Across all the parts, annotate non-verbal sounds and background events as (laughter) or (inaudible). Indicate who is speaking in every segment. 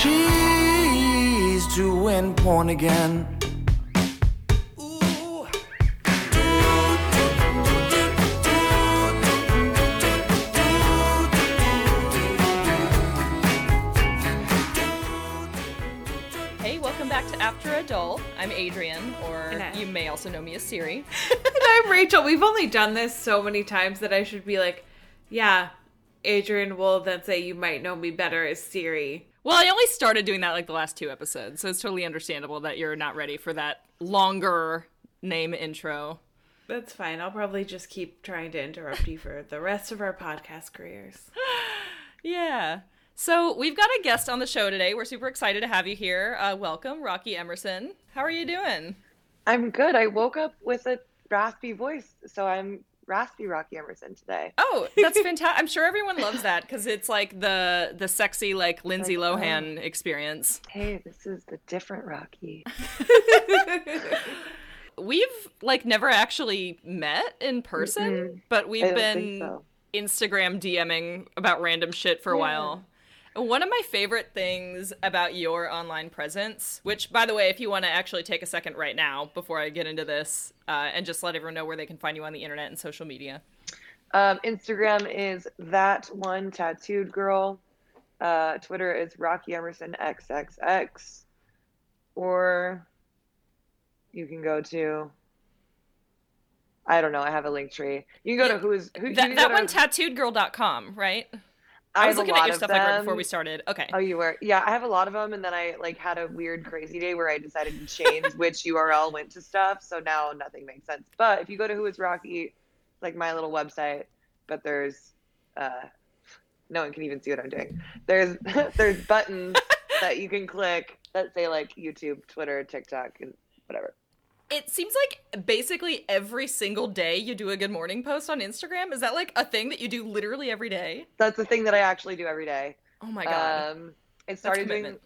Speaker 1: She's doing porn again.
Speaker 2: Hey, welcome back to After Adult. I'm Adrian, or
Speaker 3: And I-
Speaker 2: you may also know me as Siri. (laughs)
Speaker 3: And I'm Rachel. We've only done this so many times that I should be like, yeah, Adrian will then say you might know me better as Siri.
Speaker 2: Well, I only started doing that like the last two episodes, so it's totally understandable that you're not ready for that longer name intro.
Speaker 3: That's fine. I'll probably just keep trying to interrupt you for the rest of our podcast careers. (laughs)
Speaker 2: Yeah. So we've got a guest on the show today. We're super excited to have you here. Uh, welcome, Rocky Emerson. How are you doing?
Speaker 4: I'm good. I woke up with a raspy voice, so I'm raspy Rocky Emerson today.
Speaker 2: Oh, that's (laughs) fantastic! I'm sure everyone loves that because it's like the the sexy like Lindsay
Speaker 4: Like, oh.
Speaker 2: Lohan experience.
Speaker 4: Hey, this is the different Rocky. (laughs) (laughs)
Speaker 2: We've like never actually met in person,
Speaker 4: Mm-mm.
Speaker 2: but we've been
Speaker 4: so.
Speaker 2: Instagram DMing about random shit for a
Speaker 4: Yeah.
Speaker 2: while. One of my favorite things about your online presence, which, by the way, if you want to actually take a second right now before I get into this uh, and just let everyone know where they can find you on the internet and social media.
Speaker 4: Um, Instagram is that one tattooed girl. Uh, Twitter is Rocky Emerson XXX. Or you can go to. I don't know. I have a link tree. You can go to who's who.
Speaker 2: That, that one,
Speaker 4: to-
Speaker 2: tattooedgirl.com, right?
Speaker 4: I
Speaker 2: I was looking at your stuff like right before we started. Okay.
Speaker 4: Oh, you were? Yeah, I have a lot of them, and then I like had a weird, crazy day where I decided to change (laughs) which URL went to stuff. So now nothing makes sense. But if you go to Who Is Rocky, like my little website, but there's, uh, no one can even see what I'm doing. There's (laughs) there's buttons (laughs) that you can click that say like YouTube, Twitter, TikTok, and whatever.
Speaker 2: It seems like basically every single day you do a good morning post on Instagram. Is that like a thing that you do literally every day?
Speaker 4: That's the thing that I actually do every day.
Speaker 2: Oh my god.
Speaker 4: Um, it started doing,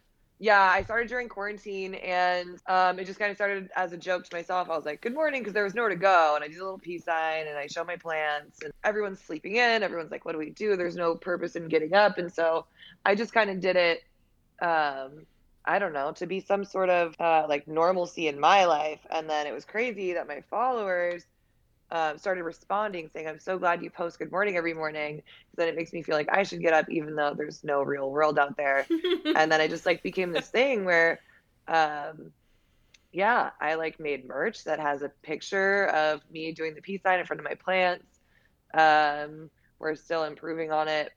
Speaker 4: yeah, I started during quarantine, and um, it just kind of started as a joke to myself. I was like, "Good morning," because there was nowhere to go, and I do a little peace sign, and I show my plants, and everyone's sleeping in. Everyone's like, "What do we do?" There's no purpose in getting up, and so I just kind of did it. Um, I don't know to be some sort of uh, like normalcy in my life, and then it was crazy that my followers. Um, started responding saying, I'm so glad you post good morning every morning because then it makes me feel like I should get up even though there's no real world out there. (laughs) and then I just like became this thing where, um, yeah, I like made merch that has a picture of me doing the peace sign in front of my plants. Um, we're still improving on it.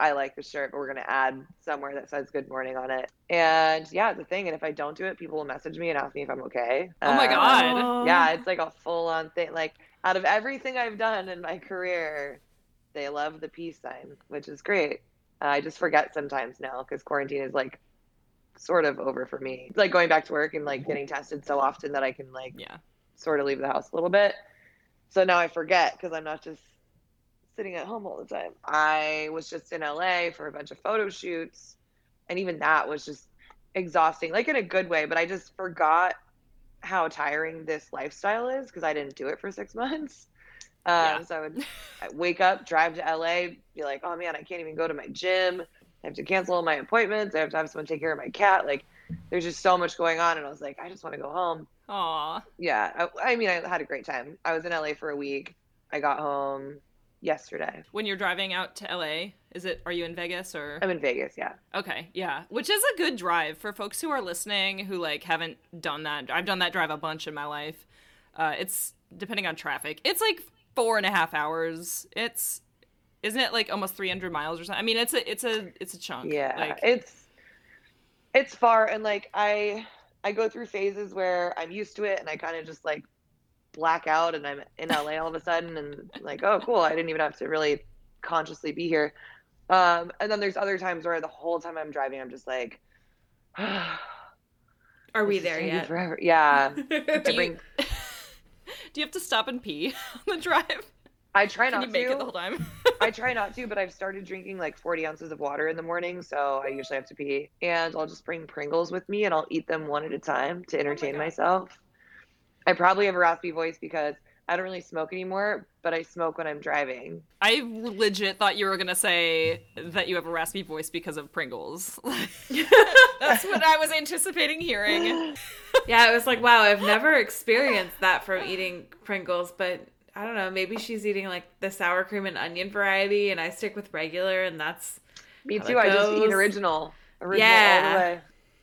Speaker 4: I like the shirt, but we're gonna add somewhere that says "Good morning" on it. And yeah, it's a thing. And if I don't do it, people will message me and ask me if I'm okay.
Speaker 2: Oh my
Speaker 4: Um,
Speaker 2: God.
Speaker 4: yeah, it's like a full on thing. Like out of everything I've done in my career, they love the peace sign, which is great. Uh, I just forget sometimes now because quarantine is like sort of over for me. It's like going back to work and like getting tested so often that I can like
Speaker 2: yeah.
Speaker 4: sort of leave the house a little bit. So now I forget because I'm not just sitting at home all the time. I was just in LA for a bunch of photo shoots, and even that was just exhausting, like in a good way. But I just forgot how tiring this lifestyle is because I didn't do it for six (laughs) months. Um,
Speaker 2: Yeah.
Speaker 4: So I would (laughs) I'd wake up, drive to LA, be like, oh man, I can't even go to my gym. I have to cancel all my appointments. I have to have someone take care of my cat. Like, there's just so much going on. And I was like, I just want to go home
Speaker 2: Aw.
Speaker 4: yeah I, I mean i had a great time i was in la for a week i got home yesterday
Speaker 2: When you're driving out to LA, is it are you in Vegas or
Speaker 4: i'm in vegas yeah
Speaker 2: Okay, yeah. Which is a good drive for folks who are listening who like haven't done that. I've done that drive a bunch in my life. Uh it's depending on traffic. It's like four and a half hours. It's isn't it like almost three hundred miles or something? I mean it's a it's a it's a chunk.
Speaker 4: yeah
Speaker 2: Like
Speaker 4: it's it's far and like i i go through phases where i'm used to it and i kind of just like black out and i'm in la all of a sudden and like oh cool i didn't even have to really consciously be here um and then there's other times where the whole time i'm driving i'm just like (sighs)
Speaker 3: Are we there yet?
Speaker 4: forever. yeah (laughs)
Speaker 2: do
Speaker 4: I
Speaker 2: you, (laughs) do you have to stop and pee (laughs) on the drive?
Speaker 4: i try
Speaker 2: Can
Speaker 4: not
Speaker 2: you make
Speaker 4: to
Speaker 2: it the whole time?
Speaker 4: I try not to, but I've started drinking like 40 ounces of water in the morning, so I usually have to pee. And I'll just bring Pringles with me and I'll eat them one at a time to entertain
Speaker 2: God.
Speaker 4: myself. I probably have a raspy voice because I don't really smoke anymore, but I smoke when I'm driving.
Speaker 2: I legit thought you were gonna say that you have a raspy voice because of Pringles. (laughs) That's what I was anticipating hearing. (laughs)
Speaker 3: Yeah, it was like, wow, I've never experienced that from eating Pringles, but I don't know, maybe she's eating like the sour cream and onion variety and I stick with regular and that's
Speaker 4: Me
Speaker 3: How
Speaker 4: too.
Speaker 3: that
Speaker 4: I just eat
Speaker 3: goes.
Speaker 4: original. Original all
Speaker 3: Yeah.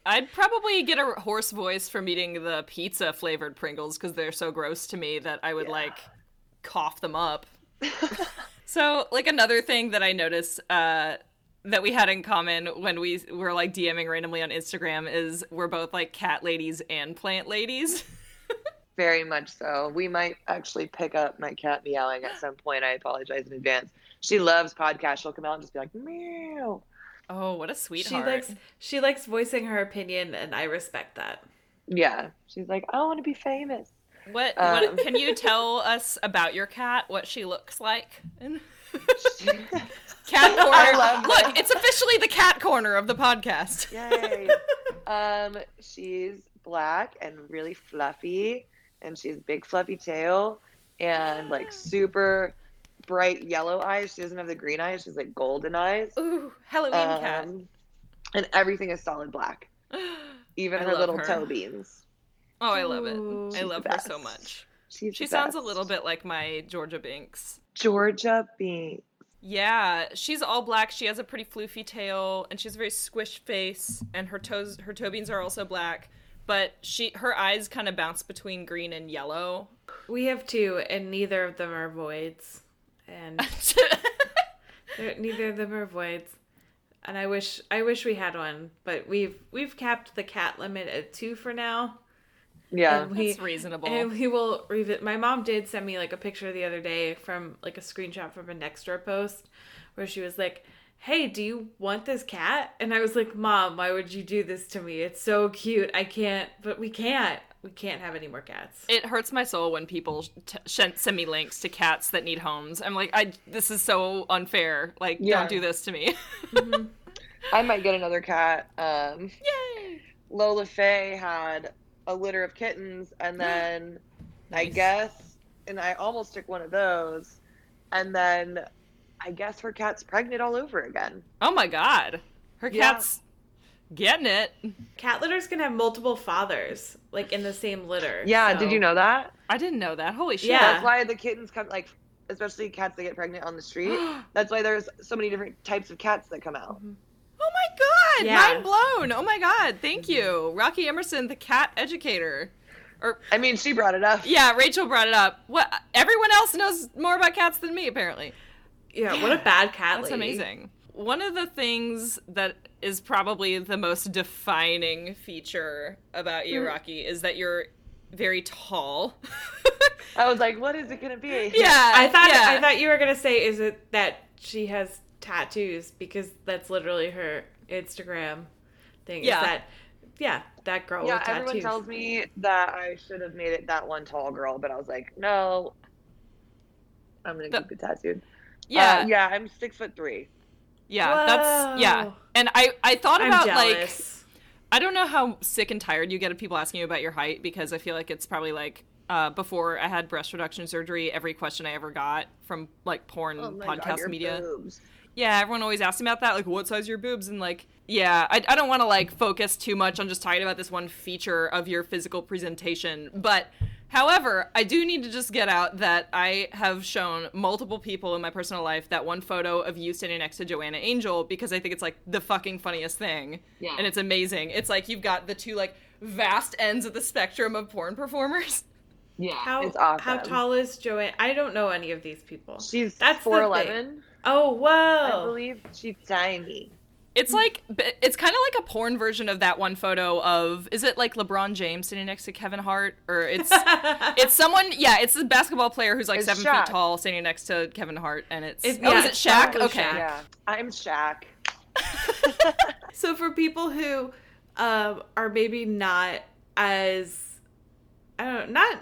Speaker 2: I'd probably get a hoarse voice from eating the pizza flavored Pringles because they're so gross to me that I would
Speaker 4: Yeah.
Speaker 2: like cough them up. (laughs) so, like another thing that I noticed uh, that we had in common when we were like DMing randomly on Instagram is we're both like cat ladies and plant ladies. (laughs)
Speaker 4: Very much so. We might actually pick up my cat meowing at some point. I apologize in advance. She loves podcasts. She'll come out and just be like, meow.
Speaker 2: Oh, what a
Speaker 3: sweet.
Speaker 2: she
Speaker 3: likes she likes voicing her opinion and I respect that.
Speaker 4: Yeah. She's like, I want to be famous.
Speaker 2: What,
Speaker 4: Um,
Speaker 2: what can you (laughs) tell us about your cat? What she looks like? (laughs) cat corner. Look,
Speaker 4: that.
Speaker 2: it's officially the cat corner of the podcast.
Speaker 4: Yay. (laughs) um, she's black and really fluffy, and she has big fluffy tail and like super bright yellow eyes. She doesn't have the green eyes. She's like golden eyes.
Speaker 2: Ooh, Halloween cat.
Speaker 4: Um, and everything is solid black, (gasps) even
Speaker 2: I
Speaker 4: her little
Speaker 2: her.
Speaker 4: toe beans.
Speaker 2: Oh, I love
Speaker 3: Ooh.
Speaker 2: it. I love her so much.
Speaker 4: She's
Speaker 2: She
Speaker 4: the
Speaker 2: sounds a little bit like my Georgia Binks.
Speaker 4: Georgia bean.
Speaker 2: Yeah, she's all black. She has a pretty floofy tail, and she's a very squished face, and her toes, her toe beans are also black. But she, her eyes kind of bounce between green and yellow.
Speaker 3: We have two and neither of them are voids. And (laughs) neither of them are voids. And I wish I wish we had one, but we've we've capped the cat limit at two for now.
Speaker 4: Yeah.
Speaker 3: And we,
Speaker 2: That's reasonable.
Speaker 3: And we will revisit. My mom did send me like a picture the other day from like a screenshot from a Nextdoor post where she was like, "Hey, do you want this cat?" And I was like, "Mom, why would you do this to me? It's so cute. I can't, but we can't. We can't have any more cats."
Speaker 2: It hurts my soul when people t- send me links to cats that need homes. I'm like, I this is so unfair. Like,
Speaker 4: Yeah.
Speaker 2: don't do this to me. (laughs)
Speaker 4: I might get another cat. Um,
Speaker 2: Yay!
Speaker 4: Lola Faye had a litter of kittens, and then I guess, and I almost took one of those, and then I guess her cat's pregnant all over again.
Speaker 2: Oh my god, her
Speaker 4: Yeah.
Speaker 2: cat's getting it.
Speaker 3: Cat litters can have multiple fathers, like in the same litter.
Speaker 4: Yeah,
Speaker 3: so-
Speaker 4: did you know that?
Speaker 2: I didn't know that. Holy shit!
Speaker 3: Yeah.
Speaker 4: That's why the kittens come like, especially cats that get pregnant on the street. (gasps) That's why there's so many different types of cats that come out. Mm-hmm.
Speaker 2: Oh my god,
Speaker 3: Yeah.
Speaker 2: mind blown. Oh my god, thank you, Rocky Emerson, the cat educator. Or
Speaker 4: I mean, she brought it up.
Speaker 2: yeah, Rachel brought it up. What? Everyone else knows more about cats than me, apparently.
Speaker 3: Yeah, what a (sighs) bad cat
Speaker 2: That's
Speaker 3: lady.
Speaker 2: amazing. One of the things that is probably the most defining feature about you, Rocky, is that you're very tall. (laughs)
Speaker 4: I was like, what is it gonna be? (laughs)
Speaker 2: yeah,
Speaker 3: I thought
Speaker 2: yeah.
Speaker 3: I thought you were gonna say is it that she has tattoos because that's literally her Instagram thing. is
Speaker 2: Yeah.
Speaker 3: that yeah, that girl
Speaker 4: Yeah,
Speaker 3: with
Speaker 4: everyone tells me that I should have made it that one tall girl, but I was like, no, I'm gonna
Speaker 2: The-
Speaker 4: keep it tattooed.
Speaker 2: yeah,
Speaker 4: Uh, yeah, I'm six foot three.
Speaker 2: Yeah. That's yeah. And I I thought
Speaker 3: I'm
Speaker 2: about like. I don't know how sick and tired you get of people asking you about your height because I feel like it's probably like uh, before I had breast reduction surgery, every question I ever got from like porn
Speaker 4: Oh my
Speaker 2: podcast
Speaker 4: God, your
Speaker 2: media.
Speaker 4: boobs.
Speaker 2: Yeah, everyone always asks me about that, like what size are your boobs, and like yeah, I, I don't want to like focus too much on just talking about this one feature of your physical presentation, but however, I do need to just get out that I have shown multiple people in my personal life that one photo of you sitting next to Joanna Angel because I think it's like the fucking funniest thing,
Speaker 4: Yeah.
Speaker 2: and it's amazing. It's like you've got the two like vast ends of the spectrum of porn performers.
Speaker 4: Yeah,
Speaker 3: how
Speaker 4: it's awesome.
Speaker 3: how tall is Joanna? I don't know any of these people.
Speaker 4: She's
Speaker 3: That's
Speaker 4: four eleven.
Speaker 3: Oh whoa.
Speaker 4: I believe she's tiny.
Speaker 2: It's like it's kind of like a porn version of that one photo of is it like LeBron James sitting next to Kevin Hart or it's (laughs) it's someone yeah it's a basketball player who's like
Speaker 4: It's
Speaker 2: seven
Speaker 4: Shaq.
Speaker 2: feet tall standing next to Kevin Hart and it's,
Speaker 3: It's-
Speaker 2: oh
Speaker 3: yeah,
Speaker 2: is it
Speaker 3: it's
Speaker 2: Shaq okay
Speaker 3: Shaq.
Speaker 4: Yeah, I'm Shaq. (laughs)
Speaker 3: So for people who um, are maybe not as I don't know, not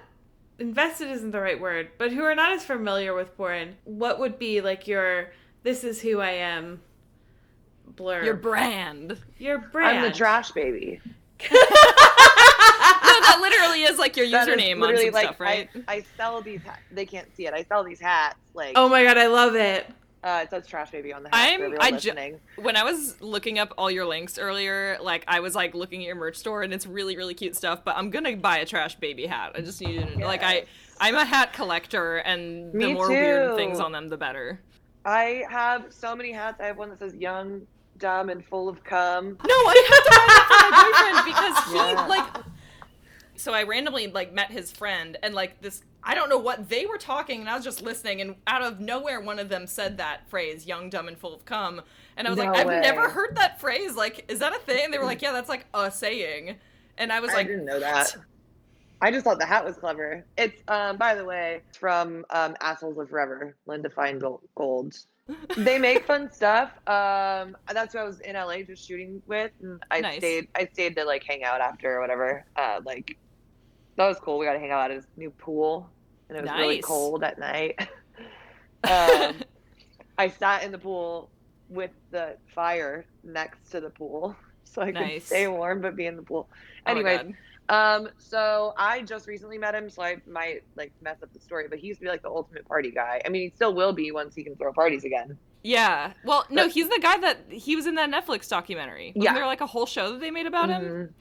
Speaker 3: invested isn't the right word, but who are not as familiar with porn, what would be like your "this is who I am" blur?
Speaker 2: your brand
Speaker 3: Your brand.
Speaker 4: I'm the trash baby. (laughs)
Speaker 2: no, that literally is like your
Speaker 4: That is
Speaker 2: username on some
Speaker 4: like,
Speaker 2: stuff, right?
Speaker 4: I, I sell these. Ha- they can't see it. I sell these hats. Like,
Speaker 3: Oh my god, I love it.
Speaker 4: uh, it says "Trash Baby" on the hat
Speaker 2: I'm-
Speaker 4: for
Speaker 2: I ju-
Speaker 4: listening.
Speaker 2: when I was looking up all your links earlier, like I was like looking at your merch store and it's really really cute stuff. But I'm gonna buy a trash baby hat. I just need to like I I'm a hat collector, and the
Speaker 4: Me
Speaker 2: more weird things on them, the better.
Speaker 4: I have so many hats. I have one that says "Young, Dumb, and Full of Cum."
Speaker 2: No, I had to buy that for my boyfriend (laughs) because he
Speaker 4: Yeah.
Speaker 2: like. So I randomly like met his friend and like this. I don't know what they were talking, and I was just listening, and out of nowhere, one of them said that phrase, "young, dumb, and full of cum," and I was like,
Speaker 4: No
Speaker 2: "I've
Speaker 4: way.
Speaker 2: never heard that phrase. Like, is that a thing?" And they were like, "Yeah, that's like a saying," and I was
Speaker 4: I
Speaker 2: like, "I
Speaker 4: didn't know that. I just thought the hat was clever. It's um by the way, it's from um Assholes of Forever, Linda Feingold. They make fun stuff. Um that's who I was in LA just shooting with and I
Speaker 2: Nice.
Speaker 4: stayed I stayed to like hang out after or whatever. Uh like that was cool. We got to hang out at his new pool and it was really cold at night. (laughs) um I sat in the pool with the fire next to the pool (laughs) so I could stay warm but be in the pool.
Speaker 2: Oh
Speaker 4: Anyways,
Speaker 2: God.
Speaker 4: Um, so I just recently met him, so I might like mess up the story, but he used to be like the ultimate party guy. I mean, he still will be once he can throw parties again.
Speaker 2: yeah. Well, no, he's the guy that he was in that Netflix documentary. Wasn't
Speaker 4: Yeah.
Speaker 2: there like a whole show that they made about him?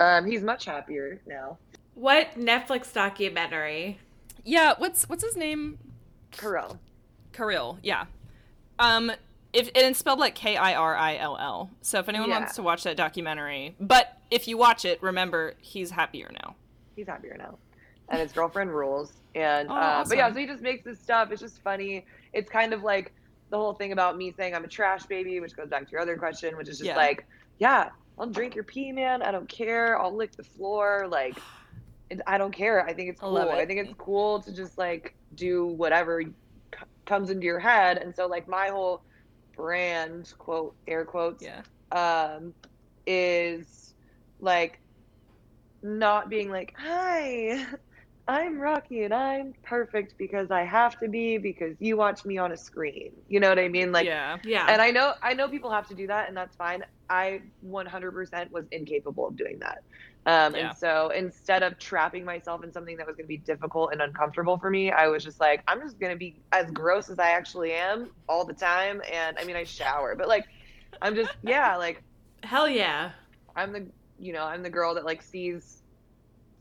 Speaker 4: Mhm. Um, he's much happier now.
Speaker 3: What Netflix documentary?
Speaker 2: Yeah. What's what's his name?
Speaker 4: Carell.
Speaker 2: Kirill, yeah. Um, if and it's spelled like K I R I L L. So if anyone
Speaker 4: Yeah.
Speaker 2: wants to watch that documentary, but if you watch it, remember he's happier now.
Speaker 4: He's happier now, and his girlfriend rules. And
Speaker 2: Oh,
Speaker 4: uh, but yeah, so he just makes this stuff. It's just funny. It's kind of like the whole thing about me saying I'm a trash baby, which goes back to your other question, which is just
Speaker 2: Yeah.
Speaker 4: like, yeah, I'll drink your pee, man. I don't care. I'll lick the floor. Like, (sighs) it, I don't care. I think it's cool. I
Speaker 2: it.
Speaker 4: think it's cool to just like do whatever c- comes into your head. And so like my whole brand, quote air quotes,
Speaker 2: Yeah.
Speaker 4: um, is like not being like, hi, (laughs) I'm Rocky and I'm perfect because I have to be because you watch me on a screen. You know what I mean? Like,
Speaker 2: yeah.
Speaker 3: Yeah.
Speaker 4: and I know I know people have to do that, and that's fine. I 100% was incapable of doing that. Um,
Speaker 2: Yeah.
Speaker 4: And so instead of trapping myself in something that was going to be difficult and uncomfortable for me, I was just like, I'm just going to be as gross as I actually am all the time. And I mean, I shower, but like, I'm just yeah, like
Speaker 3: Hell yeah.
Speaker 4: I'm the you know I'm the girl that like sees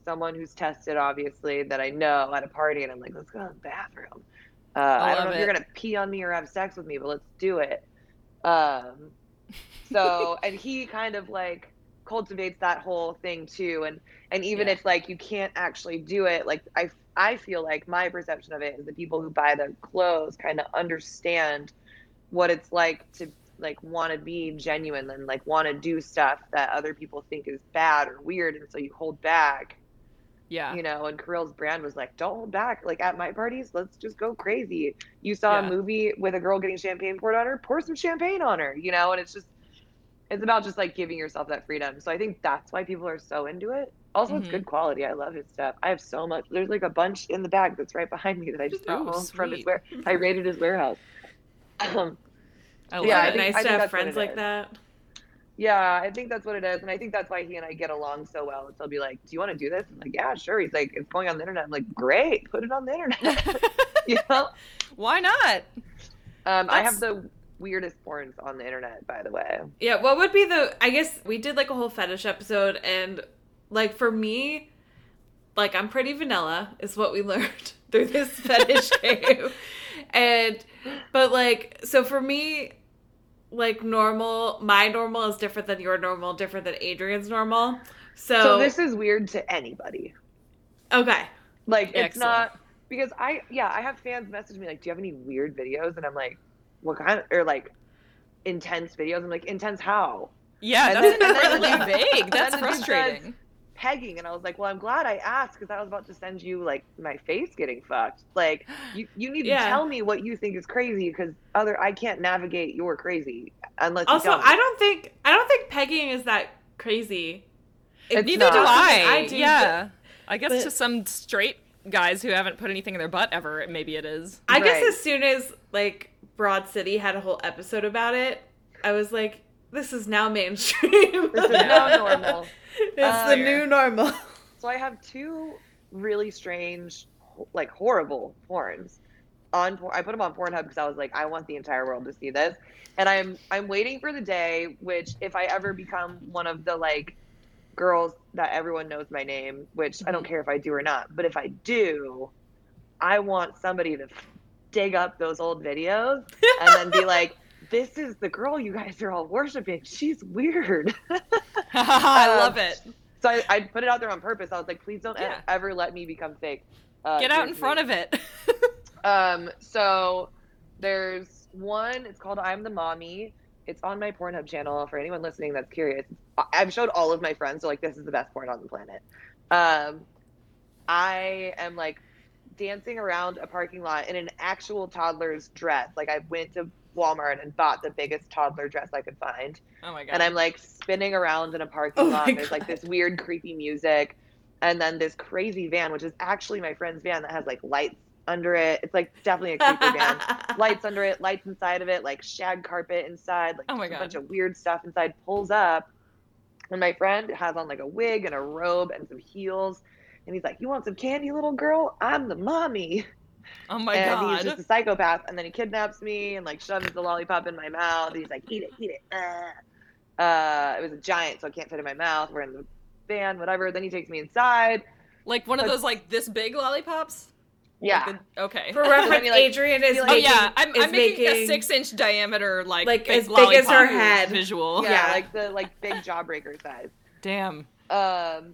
Speaker 4: someone who's tested obviously that I know at a party and I'm like let's go to the bathroom. Uh, I, don't
Speaker 2: love
Speaker 4: know if you're gonna pee on me or have sex with me, but let's do it. Um, (laughs) so and he kind of like cultivates that whole thing too, and and even
Speaker 2: Yeah.
Speaker 4: if like you can't actually do it, like I I feel like my perception of it is the people who buy the clothes kind of understand what it's like to like want to be genuine and like want to do stuff that other people think is bad or weird and so you hold back
Speaker 2: Yeah.
Speaker 4: you know and Kirill's brand was like don't hold back. Like at my parties let's just go crazy. You saw
Speaker 2: Yeah.
Speaker 4: a movie with a girl getting champagne poured on her pour some champagne on her you know and it's just it's about just like giving yourself that freedom. So i think that's why people are so into it. Also it's
Speaker 2: Mhm.
Speaker 4: good quality. I love his stuff. I have so much there's like a bunch in the bag that's right behind me that i just brought home from his where i raided his warehouse. Um,
Speaker 2: I love
Speaker 4: Yeah, I think-
Speaker 3: nice
Speaker 4: think
Speaker 3: to have friends like
Speaker 4: is.
Speaker 3: that.
Speaker 4: Yeah, I think that's what it is, and I think that's why he and I get along so well. Is he'll be like, "Do you want to do this?" I'm like, "Yeah, sure." He's like, "It's going on the internet." I'm like, "Great, put it on the internet." (laughs) (laughs) you know,
Speaker 2: Why not?
Speaker 4: um, I have the weirdest porns on the internet, by the way.
Speaker 3: Yeah, what would be the I guess we did like a whole fetish episode and like for me like I'm pretty vanilla is what we (laughs) learned through this fetish game. And but like so for me like normal my normal is different than your normal, different than Adrian's normal. So,
Speaker 4: So this is weird to anybody.
Speaker 3: okay.
Speaker 4: Like, it's
Speaker 2: Excellent.
Speaker 4: not because I, yeah, I have fans message me like, "Do you have any weird videos?" And I'm like, "What kind?" Of, or like intense videos. I'm like, "Intense how?"
Speaker 2: Yeah,
Speaker 4: And
Speaker 2: that's
Speaker 4: then- and then-
Speaker 2: incredibly (laughs) vague. That's
Speaker 4: then it just
Speaker 2: frustrating.
Speaker 4: Pegging and i was like well i'm glad i asked because i was about to send you like my face getting fucked like you, you need
Speaker 3: Yeah.
Speaker 4: to tell me what you think is crazy because other i can't navigate your crazy unless
Speaker 3: Also,
Speaker 4: tell.
Speaker 3: I don't think I don't think pegging is that crazy.
Speaker 4: It's
Speaker 2: Neither do. I.
Speaker 3: I do,
Speaker 2: yeah. I guess
Speaker 3: but-
Speaker 2: to some straight guys who haven't put anything in their butt ever, maybe it is.
Speaker 3: I guess as soon as like Broad City had a whole episode about it, I was like, this is now mainstream.
Speaker 4: this is now (laughs) normal
Speaker 3: It's
Speaker 4: Uh,
Speaker 3: the new normal.
Speaker 4: So I have two really strange, like horrible porns on. I put them on Pornhub because I was like, I want the entire world to see this, and I'm I'm waiting for the day which, if I ever become one of the like girls that everyone knows my name, which I don't care if I do or not, but if I do, I want somebody to dig up those old videos and then be like. This is the girl you guys are all worshiping. She's weird. (laughs)
Speaker 2: I
Speaker 4: Um,
Speaker 2: love it.
Speaker 4: So I, I put it out there on purpose. I was like, please don't
Speaker 2: Yeah.
Speaker 4: ever let me become fake. Uh,
Speaker 2: Get out in front of it. (laughs)
Speaker 4: Um, so there's one. It's called "I'm the Mommy." It's on my Pornhub channel for anyone listening that's curious. I've showed all of my friends, so like this is the best porn on the planet. Um, I am like dancing around a parking lot in an actual toddler's dress. Like I went to Walmart and bought the biggest toddler dress I could find
Speaker 2: oh my god.
Speaker 4: and I'm like spinning around in a parking
Speaker 3: Oh
Speaker 4: lot. There's like this weird, creepy music, and then this crazy van, which is actually my friend's van that has like lights under it. It's like definitely a creepy van. (laughs) Lights under it, lights inside of it, like shag carpet inside, like
Speaker 2: Oh my god.
Speaker 4: a bunch of weird stuff inside. Pulls up, and my friend has on like a wig and a robe and some heels. And he's like, "You want some candy, little girl? I'm the mommy."
Speaker 2: Oh my
Speaker 4: and
Speaker 2: god.
Speaker 4: he's just a psychopath. And then he kidnaps me and like shoves the lollipop in my mouth. He's like, eat it, eat it. Uh. Uh, it was a giant, so I can't fit in my mouth. We're in the van, whatever. Then he takes me inside.
Speaker 2: like one of
Speaker 4: but-
Speaker 2: those like this big lollipops.
Speaker 4: Yeah.
Speaker 2: Like the- okay.
Speaker 3: For (laughs) reference,
Speaker 4: he, like-
Speaker 3: Adrian is
Speaker 4: like-
Speaker 2: oh
Speaker 3: making,
Speaker 2: yeah, I'm, I'm making, a six inch diameter like
Speaker 3: Like,
Speaker 2: big
Speaker 3: as big as her head.
Speaker 2: visual.
Speaker 4: yeah,
Speaker 3: Yeah. (laughs)
Speaker 4: like the like big jawbreaker size.
Speaker 2: Damn.
Speaker 4: Um,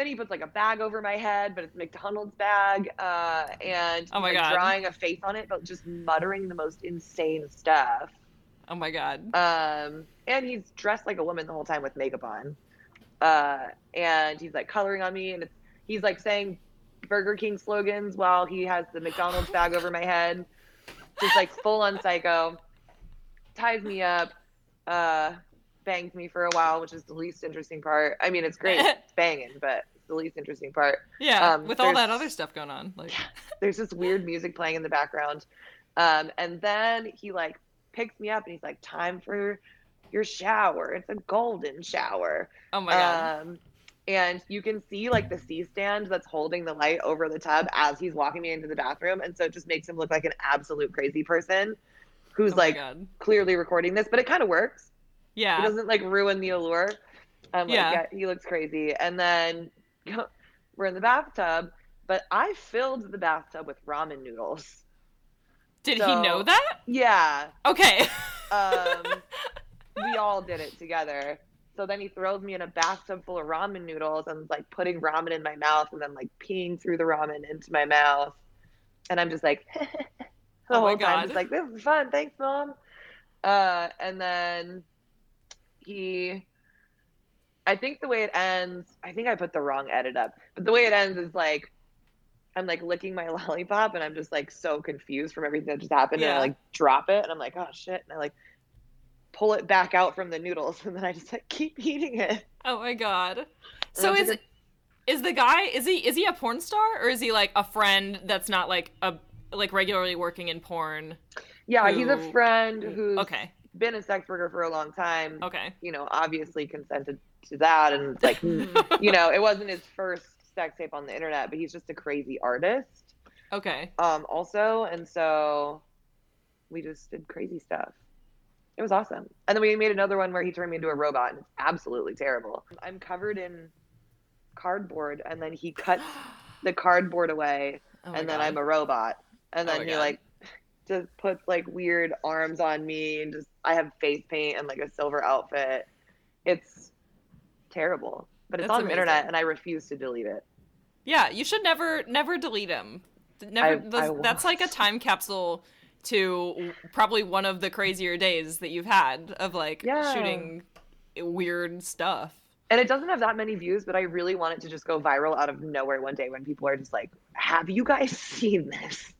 Speaker 4: then he puts like a bag over my head, but it's McDonald's bag. Uh, and
Speaker 2: Oh my
Speaker 4: he's, like,
Speaker 2: God.
Speaker 4: drawing a face on it, but just muttering the most insane stuff.
Speaker 2: Oh my god.
Speaker 4: Um, and he's dressed like a woman the whole time with makeup on. Uh, and he's like coloring on me, and it's, he's like saying Burger King slogans while he has the McDonald's (laughs) bag over my head. Just like full on psycho. Ties me up. Uh, bangs me for a while, which is the least interesting part. I mean, it's great it's (laughs) banging, but it's the least interesting part.
Speaker 2: Yeah,
Speaker 4: Um,
Speaker 2: with all that other stuff going on. Like (laughs)
Speaker 4: There's this weird music playing in the background. Um, and then he like picks me up and he's like, time for your shower. It's a golden shower.
Speaker 2: oh my god.
Speaker 4: Um, and you can see like the C stand that's holding the light over the tub as he's walking me into the bathroom. And so it just makes him look like an absolute crazy person who's
Speaker 2: oh
Speaker 4: like
Speaker 2: god.
Speaker 4: clearly recording this, but it kind of works. It doesn't like ruin the allure. I'm like,
Speaker 2: Yeah.
Speaker 4: yeah, he looks crazy. And then (laughs) we're in the bathtub, but I filled the bathtub with ramen noodles.
Speaker 2: Did he know that?
Speaker 4: Yeah.
Speaker 2: Okay.
Speaker 4: Um, (laughs) we all did it together. So then he throws me in a bathtub full of ramen noodles and like putting ramen in my mouth and then like peeing through the ramen into my mouth. And I'm just like, (laughs) the
Speaker 2: Oh my
Speaker 4: whole time,
Speaker 2: God.
Speaker 4: just like, this is fun. Thanks, mom. Uh, and then he, I think the way it ends, I think I put the wrong edit up, but the way it ends is like, I'm like licking my (laughs) lollipop and I'm just like so confused from everything that just happened. And
Speaker 2: Yeah.
Speaker 4: I like drop it and I'm like, oh shit. And I like pull it back out from the noodles (laughs) and then I just like keep eating it.
Speaker 2: oh my god. So is
Speaker 4: like
Speaker 2: is the guy is he is he a porn star or is he like a friend that's not like a like regularly working in porn?
Speaker 4: Yeah, he's a friend who's
Speaker 2: Okay.
Speaker 4: Been a sex worker for a long time.
Speaker 2: Okay.
Speaker 4: You know, obviously consented to that and it's like, (laughs) you know, it wasn't his first sex tape on the internet, but he's just a crazy artist.
Speaker 2: okay.
Speaker 4: Um also, and so we just did crazy stuff. It was awesome. And then we made another one where he turned me into a robot and it's absolutely terrible. I'm covered in cardboard and then he cuts (gasps) the cardboard away
Speaker 2: Oh
Speaker 4: and then
Speaker 2: God.
Speaker 4: I'm a robot. And
Speaker 2: Oh
Speaker 4: then
Speaker 2: my
Speaker 4: he
Speaker 2: God.
Speaker 4: like (laughs) just puts like weird arms on me and just I have face paint and like a silver outfit. It's terrible. But it's
Speaker 2: That's
Speaker 4: on the internet and I refuse to delete it.
Speaker 2: Yeah, you should never never delete them. Never.
Speaker 4: I-
Speaker 2: those-
Speaker 4: I
Speaker 2: that's like a time capsule to probably one of the crazier days that you've had of like
Speaker 4: Yeah.
Speaker 2: shooting weird stuff.
Speaker 4: And it doesn't have that many views, but I really want it to just go viral out of nowhere one day when people are just like, "Have you guys (laughs) seen this?"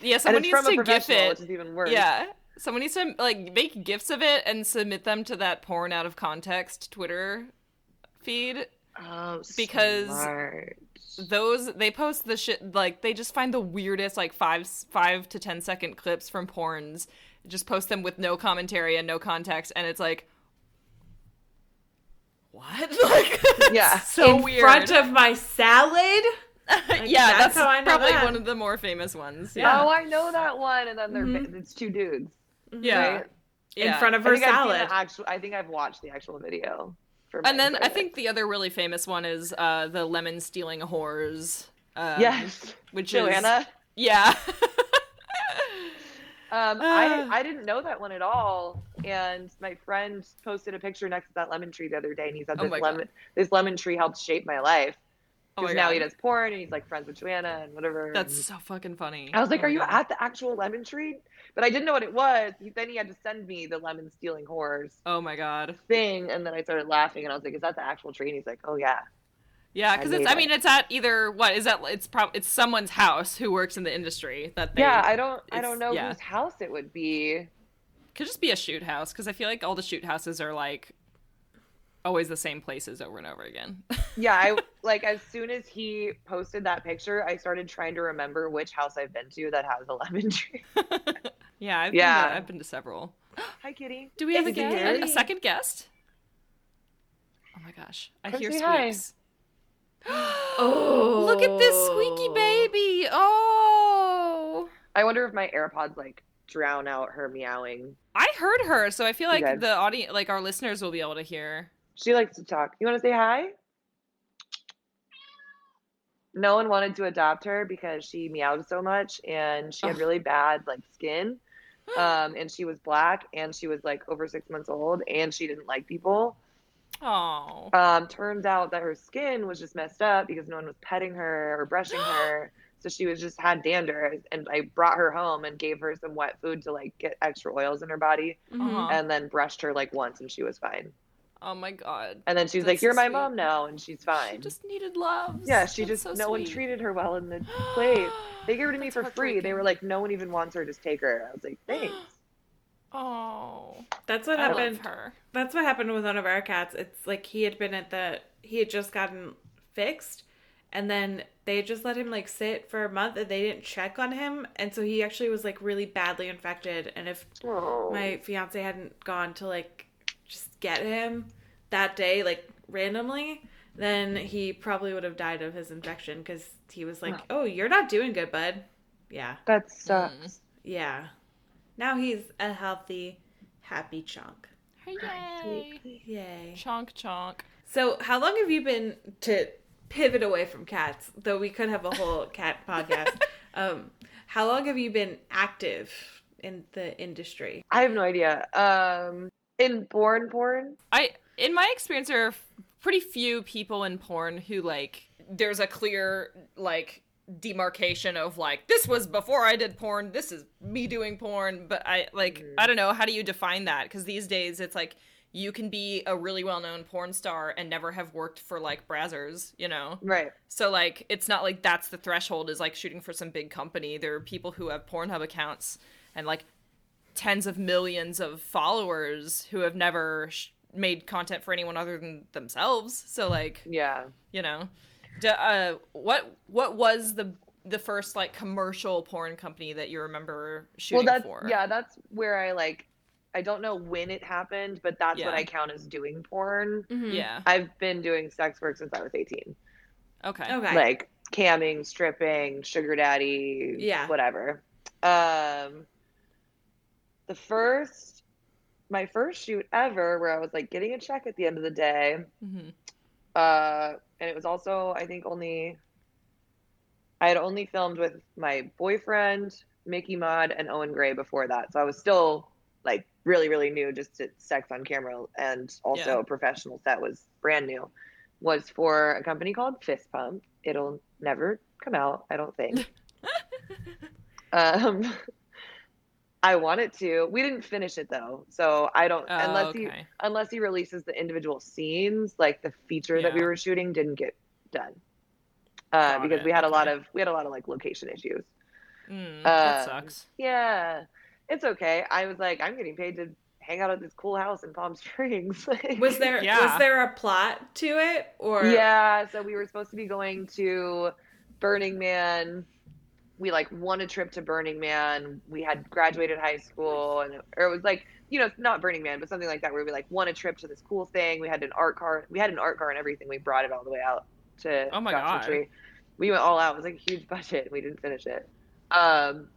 Speaker 2: Yeah, someone
Speaker 4: it's
Speaker 2: needs to gif it.
Speaker 4: which is even worse.
Speaker 2: Yeah. Someone needs to like make gifs of it and submit them to that porn out of context Twitter feed.
Speaker 4: Oh,
Speaker 2: Because-
Speaker 4: smart.
Speaker 2: Those they post the shit like they just find the weirdest like five five to ten second clips from porns, just post them with no commentary and no context, and it's like, what? (laughs) Like,
Speaker 4: Yeah.
Speaker 2: so
Speaker 3: in
Speaker 2: weird.
Speaker 3: front of my salad. (laughs)
Speaker 2: yeah,
Speaker 3: that's
Speaker 2: that's,
Speaker 3: how I know
Speaker 2: probably
Speaker 3: that.
Speaker 2: one of the more famous ones.
Speaker 3: Yeah.
Speaker 4: Oh, I know that one. And then they're
Speaker 3: Mhm.
Speaker 4: it's two dudes.
Speaker 2: Yeah,
Speaker 4: Right?
Speaker 2: yeah.
Speaker 3: In front of her
Speaker 4: I've
Speaker 3: salad.
Speaker 4: actual. I think I've watched the actual video. For
Speaker 2: And then I think the other really famous one is uh, the lemon stealing whores. Um,
Speaker 4: yes,
Speaker 2: which is
Speaker 4: Joanna.
Speaker 2: yeah. (laughs)
Speaker 4: Um,
Speaker 2: Ah.
Speaker 4: I I didn't know that one at all, and my friend posted a picture next to that lemon tree the other day, and he said
Speaker 2: Oh
Speaker 4: this
Speaker 2: God.
Speaker 4: lemon this lemon tree helped shape my life
Speaker 2: oh
Speaker 4: because now
Speaker 2: God.
Speaker 4: he does porn and he's like friends with Joanna and whatever.
Speaker 2: That's
Speaker 4: and
Speaker 2: so fucking funny.
Speaker 4: I was like,
Speaker 2: Oh
Speaker 4: "Are you
Speaker 2: God.
Speaker 4: at the actual lemon tree?" But I didn't know what it was. He, then he had to send me the lemon stealing whores
Speaker 2: Oh my god.
Speaker 4: thing, and then I started laughing, and I was like, "Is that the actual tree?" And he's like, "Oh yeah."
Speaker 2: Yeah, because it's. I mean, it's at either what is that? It's probably it's someone's house who works in the industry that they.
Speaker 4: yeah, I don't I don't know
Speaker 2: yeah.
Speaker 4: whose house it would be.
Speaker 2: could just be a shoot house because I feel like all the shoot houses are like always the same places over and over again. (laughs)
Speaker 4: Yeah, I like as soon as he posted that picture, I started trying to remember which house I've been to that has a lemon tree. (laughs)
Speaker 2: yeah, I've
Speaker 4: Yeah.
Speaker 2: Been to, I've been to several. (gasps)
Speaker 4: Hi, Kitty.
Speaker 2: Do we have a, guest, a, a second guest? Oh my gosh, I
Speaker 4: Come
Speaker 2: hear
Speaker 4: say hi.
Speaker 2: squeaks. (gasps)
Speaker 3: Oh,
Speaker 2: Look at this squeaky baby! Oh,
Speaker 4: I wonder if my AirPods like drown out her meowing.
Speaker 2: I heard her, so I feel like
Speaker 4: Okay.
Speaker 2: the audience, like our listeners, will be able to hear.
Speaker 4: She likes to talk. You want to say hi? No one wanted to adopt her because she meowed so much and she had really bad like skin. Um, and she was black and she was like over six months old and she didn't like people.
Speaker 2: Oh,
Speaker 4: Um, turns out that her skin was just messed up because no one was petting her or brushing (gasps) her. So she was just had dander. And I brought her home and gave her some wet food to like get extra oils in her body
Speaker 2: Uh-huh.
Speaker 4: and then brushed her like once and she was fine.
Speaker 2: Oh my god.
Speaker 4: And then she's
Speaker 2: That's
Speaker 4: like, You're
Speaker 2: so
Speaker 4: my
Speaker 2: sweet.
Speaker 4: mom now and she's fine.
Speaker 2: She just needed love.
Speaker 4: yeah, she
Speaker 2: That's
Speaker 4: just
Speaker 2: so
Speaker 4: no one
Speaker 2: sweet.
Speaker 4: treated her well in the (gasps) place. They gave her to me
Speaker 2: That's
Speaker 4: for free. They were like, No one even wants her, just take her. I was like, (gasps) Thanks.
Speaker 2: Oh,
Speaker 3: That's what
Speaker 2: I
Speaker 3: happened.
Speaker 2: love her.
Speaker 3: That's what happened with one of our cats. It's like he had been at the he had just gotten fixed and then they just let him like sit for a month and they didn't check on him and so he actually was like really badly infected and if
Speaker 4: Oh.
Speaker 3: my fiance hadn't gone to like just get him that day like randomly then he probably would have died of his infection cuz he was like, "Oh, you're not doing good, bud." Yeah.
Speaker 4: that sucks.
Speaker 3: Yeah. Now he's a healthy happy chunk.
Speaker 2: Yay!
Speaker 3: Yay.
Speaker 2: Chonk chonk.
Speaker 3: So, how long have you been to pivot away from cats? Though we could have a whole (laughs) cat podcast. Um, how long have you been active in the industry?
Speaker 4: I have no idea. Um in born Born,
Speaker 2: I, in my experience, there are pretty few people in porn who like. There's a clear like demarcation of like this was before I did porn. This is me doing porn. But I like mm. I don't know how do you define that? Because these days it's like you can be a really well known porn star and never have worked for like Brazzers, you know.
Speaker 4: Right.
Speaker 2: So like it's not like that's the threshold is like shooting for some big company. There are people who have Pornhub accounts and like tens of millions of followers who have never sh- made content for anyone other than themselves. So like,
Speaker 4: Yeah.
Speaker 2: you know, d- uh what what was the the first like commercial porn company that you remember shooting
Speaker 4: well that's
Speaker 2: for?
Speaker 4: yeah that's where i like i don't know when it happened but that's what i count as doing porn
Speaker 2: Yeah.
Speaker 4: i've been doing sex work since i was 18
Speaker 2: Okay.
Speaker 3: Okay.
Speaker 4: like camming stripping sugar daddy
Speaker 3: Yeah.
Speaker 4: whatever um the first my first shoot ever where i was like getting a check at the end of the day
Speaker 2: hmm
Speaker 4: uh and it was also i think only i had only filmed with my boyfriend mickey Mod, and owen gray before that. So i was still like really really new just to sex on camera and also
Speaker 2: Yeah.
Speaker 4: professional set was brand new. Was for a company called fist pump. It'll never come out i don't think. (laughs) Um i wanted to we didn't finish it though so i don't
Speaker 2: Oh,
Speaker 4: unless he unless he releases the individual scenes, like the feature that we were shooting didn't get done. Uh, because
Speaker 2: it,
Speaker 4: we had a lot
Speaker 2: okay.
Speaker 4: of we had a lot of like location issues.
Speaker 2: Mm, that
Speaker 4: Um,
Speaker 2: sucks.
Speaker 4: Yeah, it's okay. I was like, I'm getting paid to hang out at this cool house in Palm (laughs) Springs.
Speaker 3: Was there
Speaker 2: Yeah.
Speaker 3: was there a plot to it or
Speaker 4: yeah, so we were supposed to be going to Burning Man. We like won a trip to Burning Man. We had graduated high school, and or it was like you know, not Burning Man, but something like that, where we like won a trip to this cool thing. We had an art car. We had an art car and everything. We brought it all the way out to
Speaker 2: Oh my
Speaker 4: Joshua
Speaker 2: God.
Speaker 4: Tree. We went all out. It was like a huge budget. We didn't finish it. Um,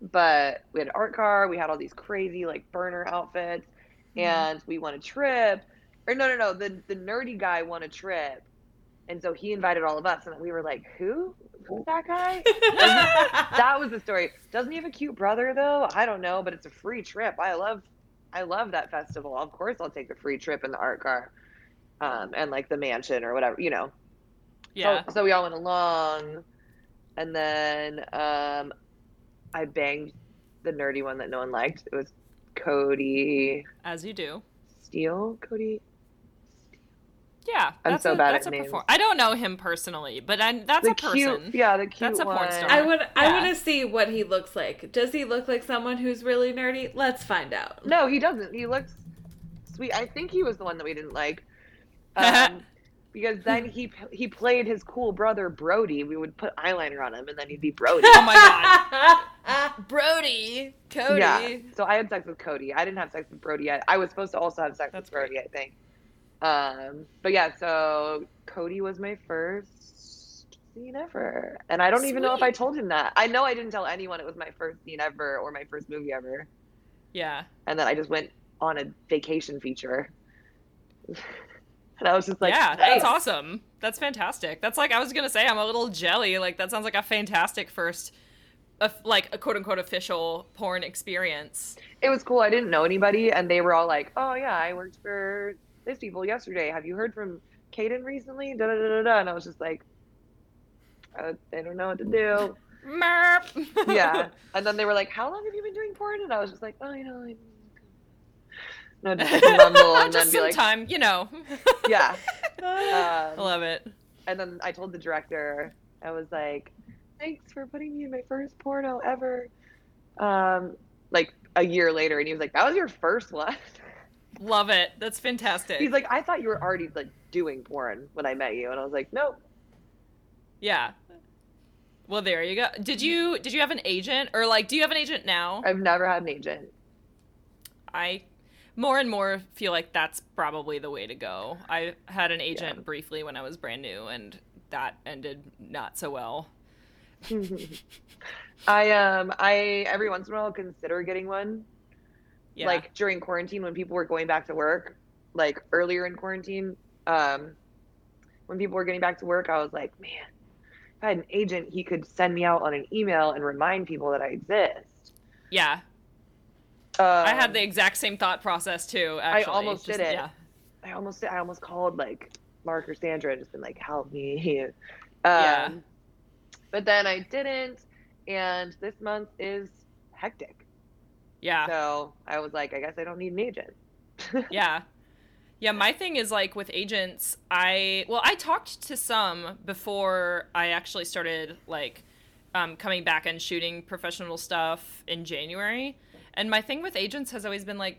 Speaker 4: but we had an art car. We had all these crazy like burner outfits,
Speaker 2: Mm-hmm.
Speaker 4: and we won a trip. Or no, no, no. The the nerdy guy won a trip, and so he invited all of us, and we were like, "Who? Who's that guy?" (laughs) that was the story. Doesn't he have a cute brother though? I don't know, but it's a free trip. I love, I love that festival. Of course, I'll take the free trip in the art car, um, and like the mansion or whatever, you know.
Speaker 2: Yeah.
Speaker 4: So, so we all went along, and then um, I banged the nerdy one that no one liked. It was Cody
Speaker 2: As you do.
Speaker 4: Steele. Cody.
Speaker 2: Yeah.
Speaker 4: I'm so
Speaker 2: a,
Speaker 4: bad
Speaker 2: that's
Speaker 4: at
Speaker 2: a
Speaker 4: names.
Speaker 2: perform- I don't know him personally, but I, that's
Speaker 4: the
Speaker 2: a person.
Speaker 4: cute, yeah, the cute
Speaker 2: That's a porn
Speaker 4: one.
Speaker 2: star.
Speaker 3: I would I want to see what he looks like. Does he look like someone who's really nerdy? Let's find out.
Speaker 4: No, he doesn't. He looks sweet. I think he was the one that we didn't like. (laughs) Um, because then he he played his cool brother Brody. We would put eyeliner on him, and then he'd be Brody.
Speaker 2: Oh my god. (laughs) Brody. Cody.
Speaker 4: Yeah. So I had sex with Cody. I didn't have sex with Brody yet. I was supposed to also have sex
Speaker 2: That's
Speaker 4: with Brody, I think. Um, but yeah, so Cody was my first scene ever, and I don't even know if I told him that. I know I didn't tell anyone it was my first scene ever or my first movie ever,
Speaker 2: Yeah.
Speaker 4: and then I just went on a vacation feature, (laughs) and I was just like,
Speaker 2: yeah,
Speaker 4: "Nice."
Speaker 2: that's awesome. That's fantastic. That's like I was gonna say. I'm a little jelly. Like that sounds like a fantastic first, a, like a quote unquote official porn experience.
Speaker 4: it was cool. I didn't know anybody, and they were all like, "Oh yeah, I worked for this people yesterday. Have you heard from Kaden recently?" Da da da da. And I was just like, I, I don't know what to do.
Speaker 2: Merp.
Speaker 4: yeah. (laughs) And then they were like, "How long have you been doing porn?" And I was just like, "Oh, you know, like." No, just mumble and (laughs) then be
Speaker 2: some
Speaker 4: like,
Speaker 2: time, you know. (laughs)
Speaker 4: yeah.
Speaker 2: I
Speaker 4: Um,
Speaker 2: love it.
Speaker 4: and then I told the director, I was like, "Thanks for putting me in my first porno ever." Um, like a year later, and he was like, "That was your first one."
Speaker 2: Love it. That's fantastic.
Speaker 4: He's like, "I thought you were already like doing porn when I met you," and I was like, "Nope."
Speaker 2: yeah. Well, there you go. Did you did you have an agent or like do you have an agent now?
Speaker 4: I've never had an agent.
Speaker 2: I more and more feel like that's probably the way to go. I had an agent
Speaker 4: Yeah.
Speaker 2: briefly when I was brand new, and that ended not so well. (laughs)
Speaker 4: I um I every once in a while consider getting one.
Speaker 2: Yeah.
Speaker 4: Like during quarantine when people were going back to work, like earlier in quarantine, um when people were getting back to work, I was like, man, if I had an agent, he could send me out on an email and remind people that I exist.
Speaker 2: yeah,
Speaker 4: Um,
Speaker 2: I had the exact same thought process too. Actually, I
Speaker 4: almost
Speaker 2: Just-
Speaker 4: did it.
Speaker 2: Yeah.
Speaker 4: I almost I almost called like Mark or Sandra and just been like, help me. (laughs) Um,
Speaker 2: Yeah.
Speaker 4: But then I didn't, and this month is hectic.
Speaker 2: Yeah.
Speaker 4: So I was like, I guess I don't need an agent. (laughs)
Speaker 2: yeah. Yeah, my thing is like with agents, I well, I talked to some before I actually started like um, coming back and shooting professional stuff in January. And my thing with agents has always been like,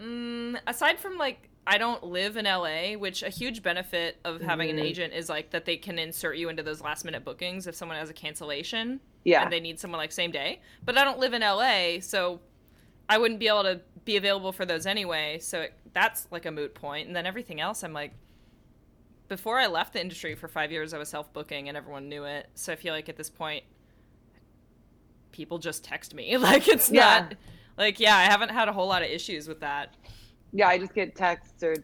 Speaker 2: mm, aside from like I don't live in LA, which a huge benefit of having an
Speaker 4: Mhm.
Speaker 2: agent is like that they can insert you into those last minute bookings if someone has a cancellation
Speaker 4: Yeah.
Speaker 2: and they need someone like same day. But I don't live in LA, so I wouldn't be able to be available for those anyway. So it, that's like a moot point. And then everything else, I'm like, before I left the industry for five years, I was self booking and everyone knew it. So I feel like at this point, people just text me. (laughs) Like it's
Speaker 4: Yeah.
Speaker 2: not like yeah, I haven't had a whole lot of issues with that.
Speaker 4: yeah, I just get texts or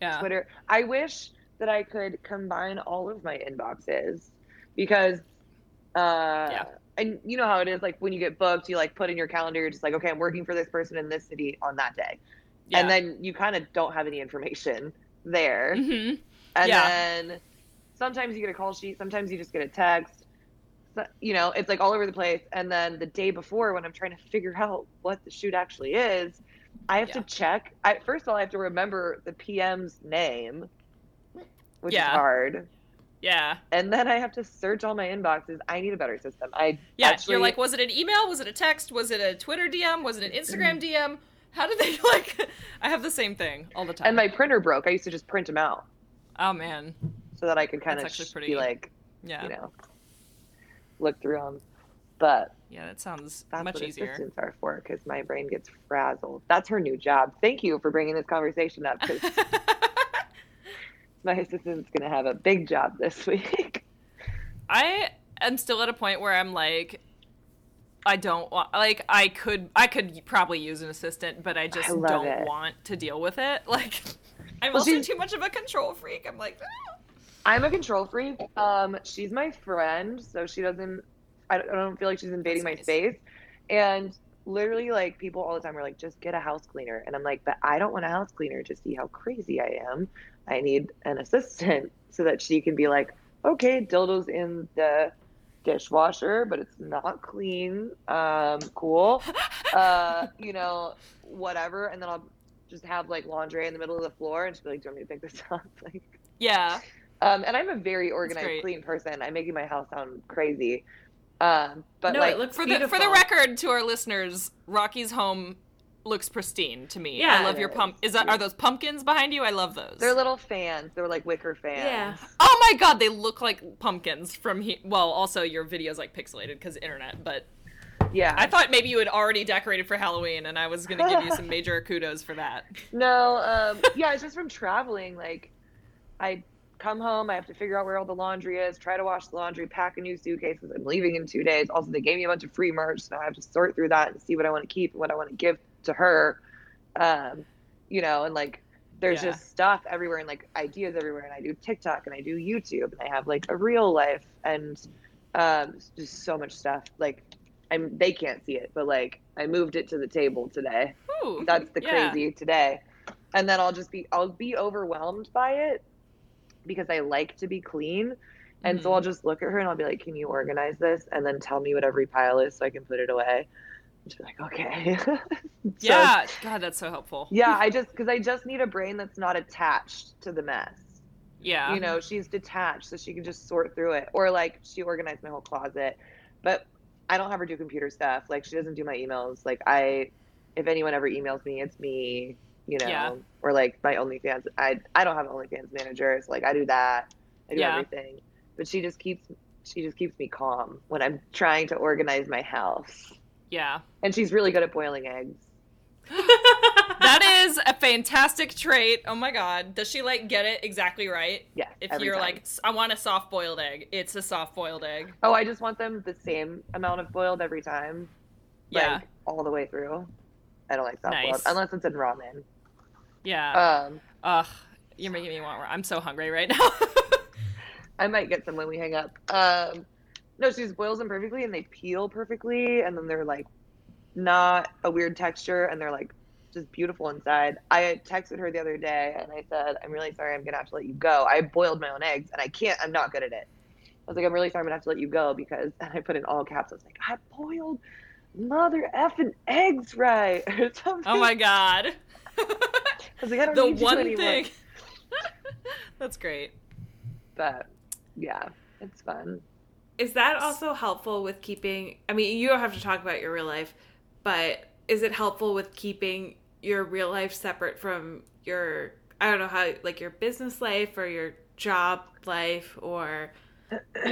Speaker 2: Yeah.
Speaker 4: Twitter. I wish that I could combine all of my inboxes because, uh,
Speaker 2: Yeah.
Speaker 4: and you know how it is. Like when you get booked, you like put in your calendar. You're just like, okay, I'm working for this person in this city on that day,
Speaker 2: Yeah.
Speaker 4: and then you kind of don't have any information there.
Speaker 2: Mhm.
Speaker 4: And
Speaker 2: Yeah.
Speaker 4: then sometimes you get a call sheet, sometimes you just get a text. So, you know, it's like all over the place. And then the day before, when I'm trying to figure out what the shoot actually is, I have
Speaker 2: Yeah.
Speaker 4: to check. I first of all, I have to remember the PM's name, which
Speaker 2: Yeah.
Speaker 4: is hard.
Speaker 2: Yeah.
Speaker 4: And then I have to search all my inboxes. I need a better system. I
Speaker 2: Yeah.
Speaker 4: actually,
Speaker 2: You're like, was it an email? Was it a text? Was it a Twitter DM? Was it an Instagram DM? How did they (laughs) like? I have the same thing all the time.
Speaker 4: and my printer broke. I used to just print them out
Speaker 2: oh man.
Speaker 4: so that I could kind
Speaker 2: That's
Speaker 4: of
Speaker 2: actually
Speaker 4: be
Speaker 2: pretty-
Speaker 4: like,
Speaker 2: Yeah.
Speaker 4: you know, look through them. But
Speaker 2: Yeah, that sounds
Speaker 4: that's
Speaker 2: much
Speaker 4: what
Speaker 2: easier.
Speaker 4: assistants are for because my brain gets frazzled. That's her new job. Thank you for bringing this conversation up (laughs) (laughs) my assistant's going to have a big job this (laughs) week.
Speaker 2: I am still at a point where I'm like, I don't want like I could I could probably use an assistant, but I just
Speaker 4: I
Speaker 2: don't
Speaker 4: it.
Speaker 2: want to deal with it. (laughs) Like I'm
Speaker 4: Well,
Speaker 2: also
Speaker 4: she's-
Speaker 2: too much of a control freak. I'm like, "Ah."
Speaker 4: I'm a control freak. Um, she's my friend, so she doesn't. I don't, I don't feel like she's invading
Speaker 2: That's
Speaker 4: my
Speaker 2: nice.
Speaker 4: space. And literally, like people all the time are like, "Just get a house cleaner," and I'm like, "But I don't want a house cleaner to see how crazy I am. I need an assistant (laughs) so that she can be like, okay, dildo's in the dishwasher, but it's not clean. Um, cool. (laughs) Uh, you know, whatever. And then I'll just have like laundry in the middle of the floor, and she'll be like, "Do you want me to pick this up?" (laughs) Like.
Speaker 2: yeah,
Speaker 4: Um, and I'm a very organized, clean person. I'm making my house sound crazy. Um, but
Speaker 3: no,
Speaker 4: like,
Speaker 2: for the for the record to our listeners, Rocky's home looks pristine to me.
Speaker 3: Yeah,
Speaker 2: I love your
Speaker 4: is.
Speaker 2: pump. Is that are those pumpkins behind you? I love those.
Speaker 4: they're little fans. They're like wicker fans.
Speaker 3: Yeah.
Speaker 2: oh my god, they look like pumpkins from here. Well, also your video's like pixelated because internet, but
Speaker 4: Yeah.
Speaker 2: I thought maybe you had already decorated for Halloween, and I was gonna give you some (laughs) major kudos for that.
Speaker 4: no. Um, yeah, it's just from traveling. Like, I come home, I have to figure out where all the laundry is, try to wash the laundry, pack a new suitcase because I'm leaving in two days. Also, they gave me a bunch of free merch, so I have to sort through that and see what I want to keep and what I want to give to her. Um, you know, and like there's
Speaker 2: Yeah.
Speaker 4: just stuff everywhere and like ideas everywhere and I do TikTok and I do YouTube and I have like a real life and um just so much stuff. Like I'm they can't see it, but like I moved it to the table today.
Speaker 2: Ooh,
Speaker 4: That's the
Speaker 2: yeah.
Speaker 4: crazy today. And then I'll just be I'll be overwhelmed by it because I like to be clean. And so
Speaker 2: Mhm.
Speaker 4: I'll just look at her and I'll be like, "Can you organize this?" And then tell me what every pile is so I can put it away. She'll be like, "Okay." (laughs) So-
Speaker 2: Yeah, God, that's so helpful.
Speaker 4: yeah, I just because I just need a brain that's not attached to the mess.
Speaker 2: Yeah,
Speaker 4: You know, she's detached, so she can just sort through it. Or like she organized my whole closet, but I don't have her do computer stuff. Like she doesn't do my emails. Like I, if anyone ever emails me, it's me. You know,
Speaker 2: Yeah.
Speaker 4: or like my OnlyFans. I I don't have an OnlyFans manager, so like I do that. I do
Speaker 2: Yeah.
Speaker 4: everything, but she just keeps she just keeps me calm when I'm trying to organize my house.
Speaker 2: Yeah.
Speaker 4: And she's really good at boiling eggs. (laughs)
Speaker 2: That (laughs) is a fantastic trait. Oh my god, does she like get it exactly right?
Speaker 4: Yeah.
Speaker 2: If
Speaker 4: every
Speaker 2: you're
Speaker 4: time.
Speaker 2: like, I want a soft boiled egg, it's a soft boiled egg.
Speaker 4: Oh, I just want them the same amount of boiled every time.
Speaker 2: Yeah,
Speaker 4: Like all the way through. I don't like soft boiled unless it's in ramen.
Speaker 2: yeah.
Speaker 4: Um,
Speaker 2: Ugh, you're making me want. I'm so hungry right now. (laughs)
Speaker 4: I might get some when we hang up. Um, no, she just boils them perfectly and they peel perfectly, and then they're like not a weird texture, and they're like just beautiful inside. I texted her the other day and I said, "I'm really sorry, I'm gonna have to let you go. I boiled my own eggs and I can't. I'm not good at it." I was like, "I'm really sorry, I'm gonna have to let you go because," (laughs) and I put in all caps. I was like, "I boiled mother effing eggs right." (laughs) or something.
Speaker 2: oh my god. (laughs)
Speaker 4: I was like, I don't
Speaker 2: the
Speaker 4: need
Speaker 2: one
Speaker 4: anymore.
Speaker 2: thing. That's great.
Speaker 4: But yeah, it's fun.
Speaker 3: Is that also helpful with keeping? I mean, you don't have to talk about your real life, but is it helpful with keeping your real life separate from your, I don't know how, like your business life or your job life or, (clears throat)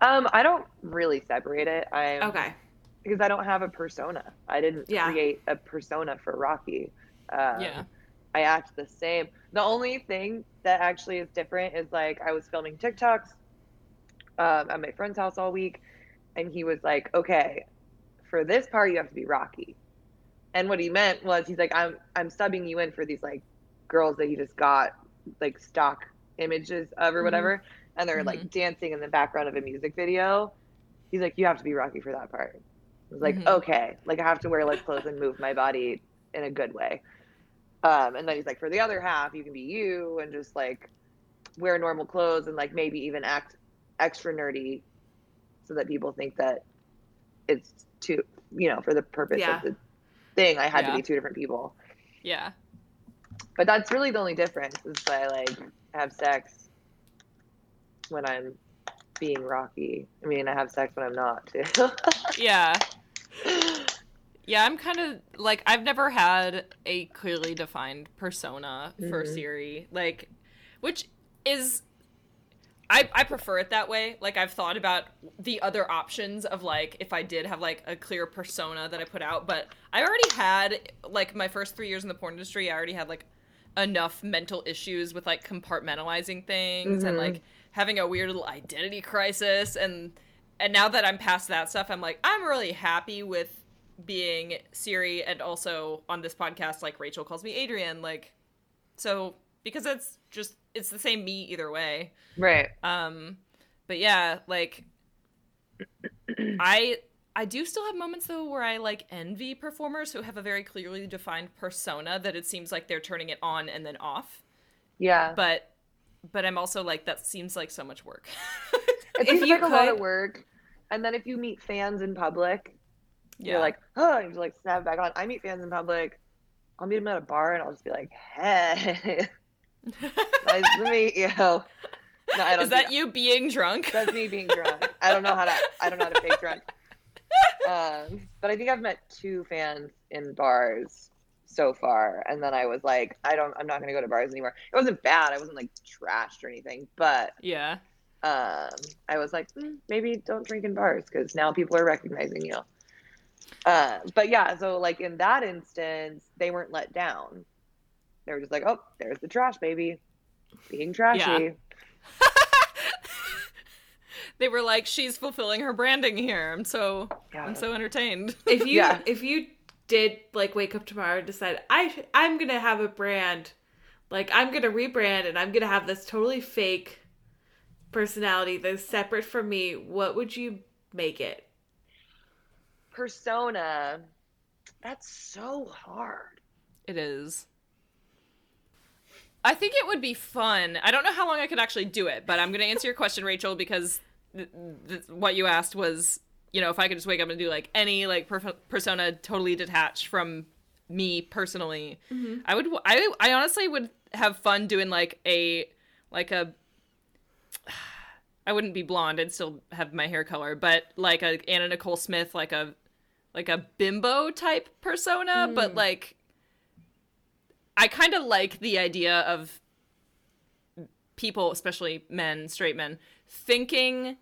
Speaker 4: Um, I don't really separate it. I
Speaker 3: okay.
Speaker 4: because I don't have a persona. I didn't
Speaker 3: Yeah.
Speaker 4: create a persona for Rocky. Um,
Speaker 2: Yeah.
Speaker 4: I act the same. The only thing that actually is different is like I was filming TikToks um, at my friend's house all week, and he was like, "Okay, for this part you have to be Rocky." And what he meant was he's like, "I'm I'm subbing you in for these like girls that he just got like stock images of or
Speaker 2: Mhm.
Speaker 4: whatever, and they're like dancing in the background of a music video." He's like, "You have to be Rocky for that part." I was like,
Speaker 2: Mhm.
Speaker 4: "Okay, like I have to wear like clothes and move my body in a good way." Um, and then he's like, for the other half, you can be you and just like wear normal clothes and like maybe even act extra nerdy so that people think that it's two, you know, for the purpose
Speaker 3: Yeah.
Speaker 4: of the thing, I had
Speaker 2: Yeah.
Speaker 4: to be two different people.
Speaker 2: Yeah.
Speaker 4: But that's really the only difference is that I like have sex when I'm being Rocky. I mean, I have sex when I'm not too. (laughs)
Speaker 2: Yeah. Yeah, I'm kind of like I've never had a clearly defined persona for
Speaker 4: Mhm.
Speaker 2: Siri, like, which is I, I prefer it that way. Like I've thought about the other options of like if I did have like a clear persona that I put out, but I already had like my first three years in the porn industry, I already had like enough mental issues with like compartmentalizing things and mm-hmm. like having a weird little identity crisis and and now that I'm past that stuff, I'm like, I'm really happy with being Siri and also on this podcast, like Rachel calls me Adrian, like so because that's just it's the same me either way.
Speaker 4: Right.
Speaker 2: Um, but yeah, like (clears throat) I I do still have moments though where I like envy performers who have a very clearly defined persona that it seems like they're turning it on and then off.
Speaker 4: Yeah.
Speaker 2: But but I'm also like that seems like so much work.
Speaker 4: It (laughs)
Speaker 3: If
Speaker 4: seems
Speaker 3: you
Speaker 4: like a lot of work. And then if you meet fans in public,
Speaker 2: yeah.
Speaker 4: you're like, oh, you like snap back on. I meet fans in public. I'll meet them at a bar and I'll just be like, hey, (laughs) nice to meet you. No, I don't
Speaker 2: Is
Speaker 4: do
Speaker 2: that you being drunk?
Speaker 4: That's me being drunk. I don't know how to. I don't know how to fake drunk. Um, but I think I've met two fans in bars so far, and then I was like, I don't. I'm not gonna go to bars anymore. It wasn't bad. I wasn't like trashed or anything, but
Speaker 2: yeah.
Speaker 4: um, I was like, mm, maybe don't drink in bars because now people are recognizing you. Uh, but yeah, so like in that instance, they weren't let down. They were just like, oh, there's the trash baby, being trashy. (laughs)
Speaker 2: They were like, she's fulfilling her branding here. I'm so
Speaker 4: Yeah.
Speaker 2: I'm so entertained. (laughs)
Speaker 3: if you
Speaker 4: Yeah.
Speaker 3: if you did like wake up tomorrow and decide I I'm gonna have a brand, like I'm gonna rebrand and I'm gonna have this totally fake personality that's separate from me, what would you make it?
Speaker 4: persona that's so hard
Speaker 2: It is. I think it would be fun. I don't know how long I could actually do it, but I'm going to answer your question, Rachel, because th- th- what you asked was, you know, if I could just wake up and do like any like per- persona totally detached from me personally, mm-hmm. I would. I I honestly would have fun doing like a like a. I wouldn't be blonde. I'd still have my hair color, but like a Anna Nicole Smith, like a like a bimbo type persona, but mm. like I kind of like the idea of people, especially men, straight men, thinking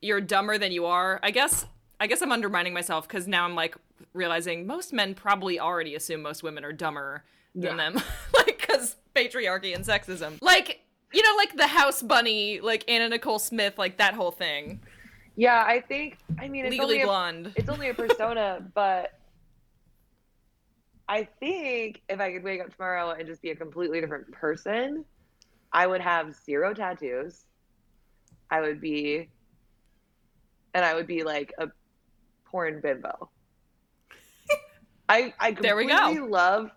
Speaker 2: you're dumber than you are. I guess I guess I'm undermining myself because now I'm like realizing most men probably already assume most women are dumber than
Speaker 4: Yeah.
Speaker 2: them, (laughs) like because patriarchy and sexism. Like you know, like the house bunny, like Anna Nicole Smith, like that whole thing.
Speaker 4: yeah i think i mean it's
Speaker 2: Legally
Speaker 4: only a,
Speaker 2: blonde.
Speaker 4: it's only a persona (laughs) but i think if i could wake up tomorrow and just be a completely different person i would have zero tattoos i would be and i would be like a porn bimbo i i (laughs)
Speaker 2: There we go.
Speaker 4: love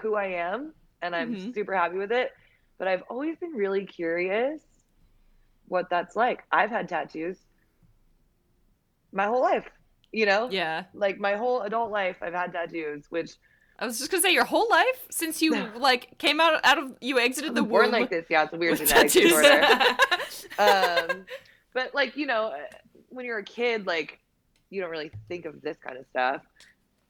Speaker 4: who i am and i'm
Speaker 2: Mhm.
Speaker 4: super happy with it but i've always been really curious what that's like i've had tattoos my whole life you know
Speaker 2: Yeah.
Speaker 4: like my whole adult life i've had tattoos which
Speaker 2: I was just gonna say your whole life since you like came out out of you exited the
Speaker 4: born
Speaker 2: womb
Speaker 4: like this yeah it's a weird genetic disorder. (laughs) Um but like you know when you're a kid like you don't really think of this kind of stuff.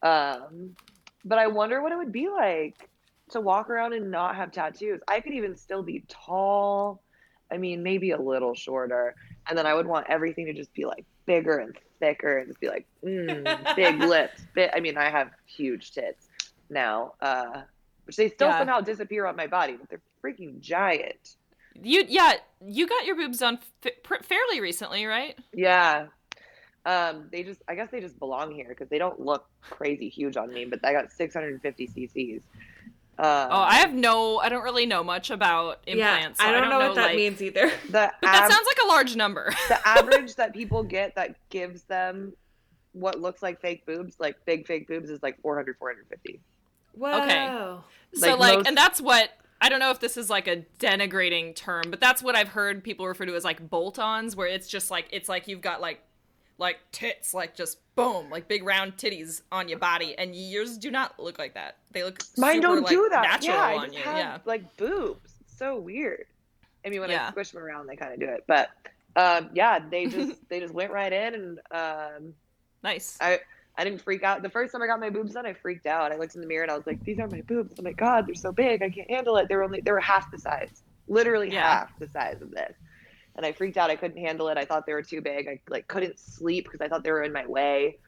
Speaker 4: Um but i wonder what it would be like to walk around and not have tattoos. I could even still be tall. I mean maybe a little shorter. And then i would want everything to just be like bigger and thicker and just be like mm, big (laughs) lips bit i mean i have huge tits now uh which they still
Speaker 2: Yeah.
Speaker 4: somehow disappear on my body but they're freaking giant
Speaker 2: you yeah, you got your boobs done fa- pr- fairly recently, right?
Speaker 4: Yeah. Um, they just, I guess they just belong here because they don't look crazy huge on me, but I got 650 cc's. Uh,
Speaker 2: Oh, I have no I don't really know much about implants. so
Speaker 3: yeah, I don't, know, what that
Speaker 2: like-
Speaker 3: means either. (laughs)
Speaker 4: the,
Speaker 2: But that sounds like a large number. (laughs) (laughs)
Speaker 4: the average that people get that gives them what looks like fake boobs, like big fake boobs, is like 400, 450.
Speaker 3: Wow.
Speaker 2: so
Speaker 4: Like
Speaker 2: like
Speaker 4: most-
Speaker 2: and that's what I don't know if this is like a denigrating term, but that's what I've heard people refer to as like bolt-ons where it's just like it's like you've got like like tits like just boom, like big round titties on your body and yours do not look like that. They look
Speaker 4: Mine
Speaker 2: super,
Speaker 4: don't
Speaker 2: like,
Speaker 4: do that.
Speaker 2: natural
Speaker 4: yeah, I just
Speaker 2: you.
Speaker 4: have
Speaker 2: yeah.
Speaker 4: like boobs. It's so weird. I mean, when
Speaker 2: Yeah.
Speaker 4: I squish them around, they kind of do it, but um, yeah, they just (laughs) they just went right in and um,
Speaker 2: Nice.
Speaker 4: I I didn't freak out. The first time I got my boobs done, I freaked out. I looked in the mirror and I was like, "These are my boobs." Oh my god, they're so big. I can't handle it. They were only they were half the size. literally
Speaker 2: Yeah.
Speaker 4: half the size of this. And I freaked out. I couldn't handle it. I thought they were too big. I like couldn't sleep because I thought they were in my way.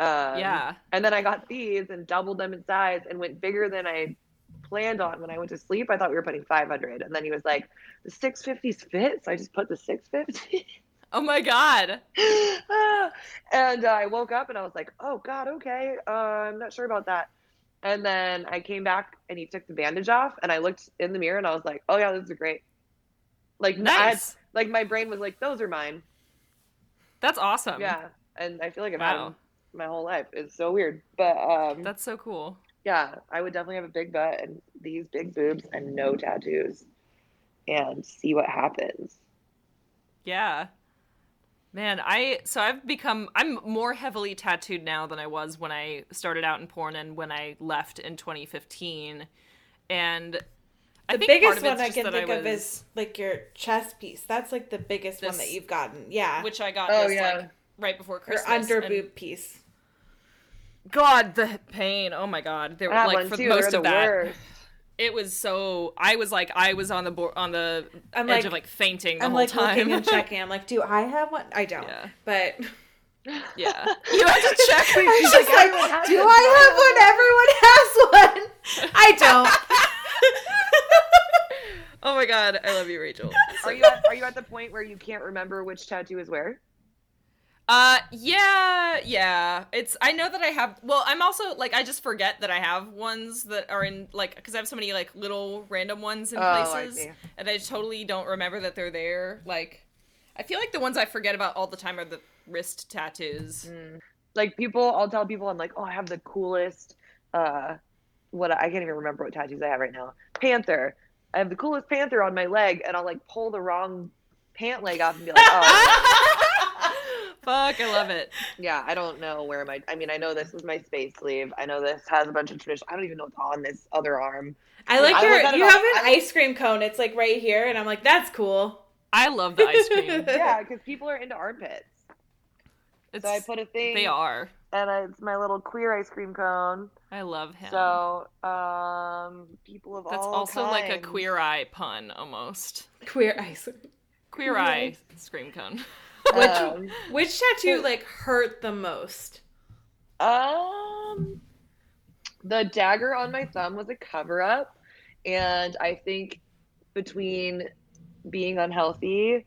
Speaker 4: Um,
Speaker 2: yeah.
Speaker 4: And then I got these and doubled them in size and went bigger than I planned on when I went to sleep. I thought we were putting 500. And then he was like, the 650s fit. So I just put the 650. (laughs) (laughs)
Speaker 2: Oh my god. (laughs)
Speaker 4: and I woke up and I was like, oh, God, okay. Uh, I'm not sure about that. And then I came back and he took the bandage off and I looked in the mirror and I was like, oh, yeah, those are great. Like, I had-
Speaker 2: Nice.
Speaker 4: like my brain was like, those are mine.
Speaker 2: That's awesome.
Speaker 4: Yeah. And I feel like I've had them my whole life. It's so weird. But um,
Speaker 2: That's so cool.
Speaker 4: yeah, I would definitely have a big butt and these big boobs and no tattoos and see what happens.
Speaker 2: Yeah. Man, I so I've become I'm more heavily tattooed now than I was when I started out in porn and when I left in 2015. And I
Speaker 3: The
Speaker 2: think part
Speaker 3: biggest
Speaker 2: of
Speaker 3: one I can
Speaker 2: that
Speaker 3: think of
Speaker 2: was-
Speaker 3: is like your chest piece. That's like the biggest one that you've gotten. Yeah.
Speaker 2: which I got
Speaker 4: Oh,
Speaker 2: this
Speaker 4: yeah.
Speaker 2: like right before
Speaker 3: your
Speaker 2: Christmas.
Speaker 3: under
Speaker 2: and-
Speaker 3: boob piece.
Speaker 2: God, the pain. Oh my god. They were
Speaker 4: I
Speaker 2: like
Speaker 4: one
Speaker 2: for
Speaker 4: too.
Speaker 2: most of
Speaker 4: the
Speaker 2: that.
Speaker 4: worst.
Speaker 2: It was so I was like I was on the board on the
Speaker 3: I'm
Speaker 2: edge
Speaker 3: like-
Speaker 2: of like fainting the
Speaker 3: I'm
Speaker 2: whole
Speaker 3: like
Speaker 2: time.
Speaker 3: looking and checking. I'm like, do I have one? I don't.
Speaker 2: Yeah.
Speaker 3: But
Speaker 2: yeah. (laughs) You have to check.
Speaker 3: I was
Speaker 4: She's
Speaker 3: just
Speaker 4: like,
Speaker 3: like,
Speaker 4: "Everyone
Speaker 3: do. I have one? Everyone (laughs) has one. I don't. (laughs)
Speaker 2: oh my god, I love you, Rachel.
Speaker 4: Are you at, are you at the point where you can't remember which tattoo is where?
Speaker 2: Uh, yeah, yeah. It's I know that I have. Well, I'm also like I just forget that I have ones that are in like because I have so many like little random ones in
Speaker 4: Oh,
Speaker 2: places,
Speaker 4: see.
Speaker 2: and I totally don't remember that they're there. Like, I feel like the ones I forget about all the time are the wrist tattoos.
Speaker 4: Like people, I'll tell people I'm like, oh, I have the coolest. Uh, what I can't even remember what tattoos I have right now. Panther. I have the coolest panther on my leg, and I'll like pull the wrong pant leg off and be like, oh, (laughs)
Speaker 2: Fuck, I love it.
Speaker 4: yeah, I don't know where my. I mean, I know this is my space sleeve. I know this has a bunch of tradition. I don't even know what's on this other arm.
Speaker 3: I like
Speaker 4: I
Speaker 3: your.
Speaker 4: look at it
Speaker 3: You
Speaker 4: all-
Speaker 3: have an
Speaker 4: I-
Speaker 3: ice cream cone. It's like right here, and I'm like, that's cool.
Speaker 2: I love the ice cream. (laughs)
Speaker 4: Yeah, because people are into armpits.
Speaker 2: It's,
Speaker 4: So I put a thing.
Speaker 2: they are.
Speaker 4: and I, it's my little queer ice cream cone.
Speaker 2: I love him.
Speaker 4: So, um, people of
Speaker 2: That's
Speaker 4: all
Speaker 2: also like a queer eye pun almost.
Speaker 3: Queer ice.
Speaker 2: Queer eye (laughs) scream cone.
Speaker 3: Which
Speaker 4: Um,
Speaker 3: which tattoo like hurt the most?
Speaker 4: um, the dagger on my thumb was a cover up, and I think between being unhealthy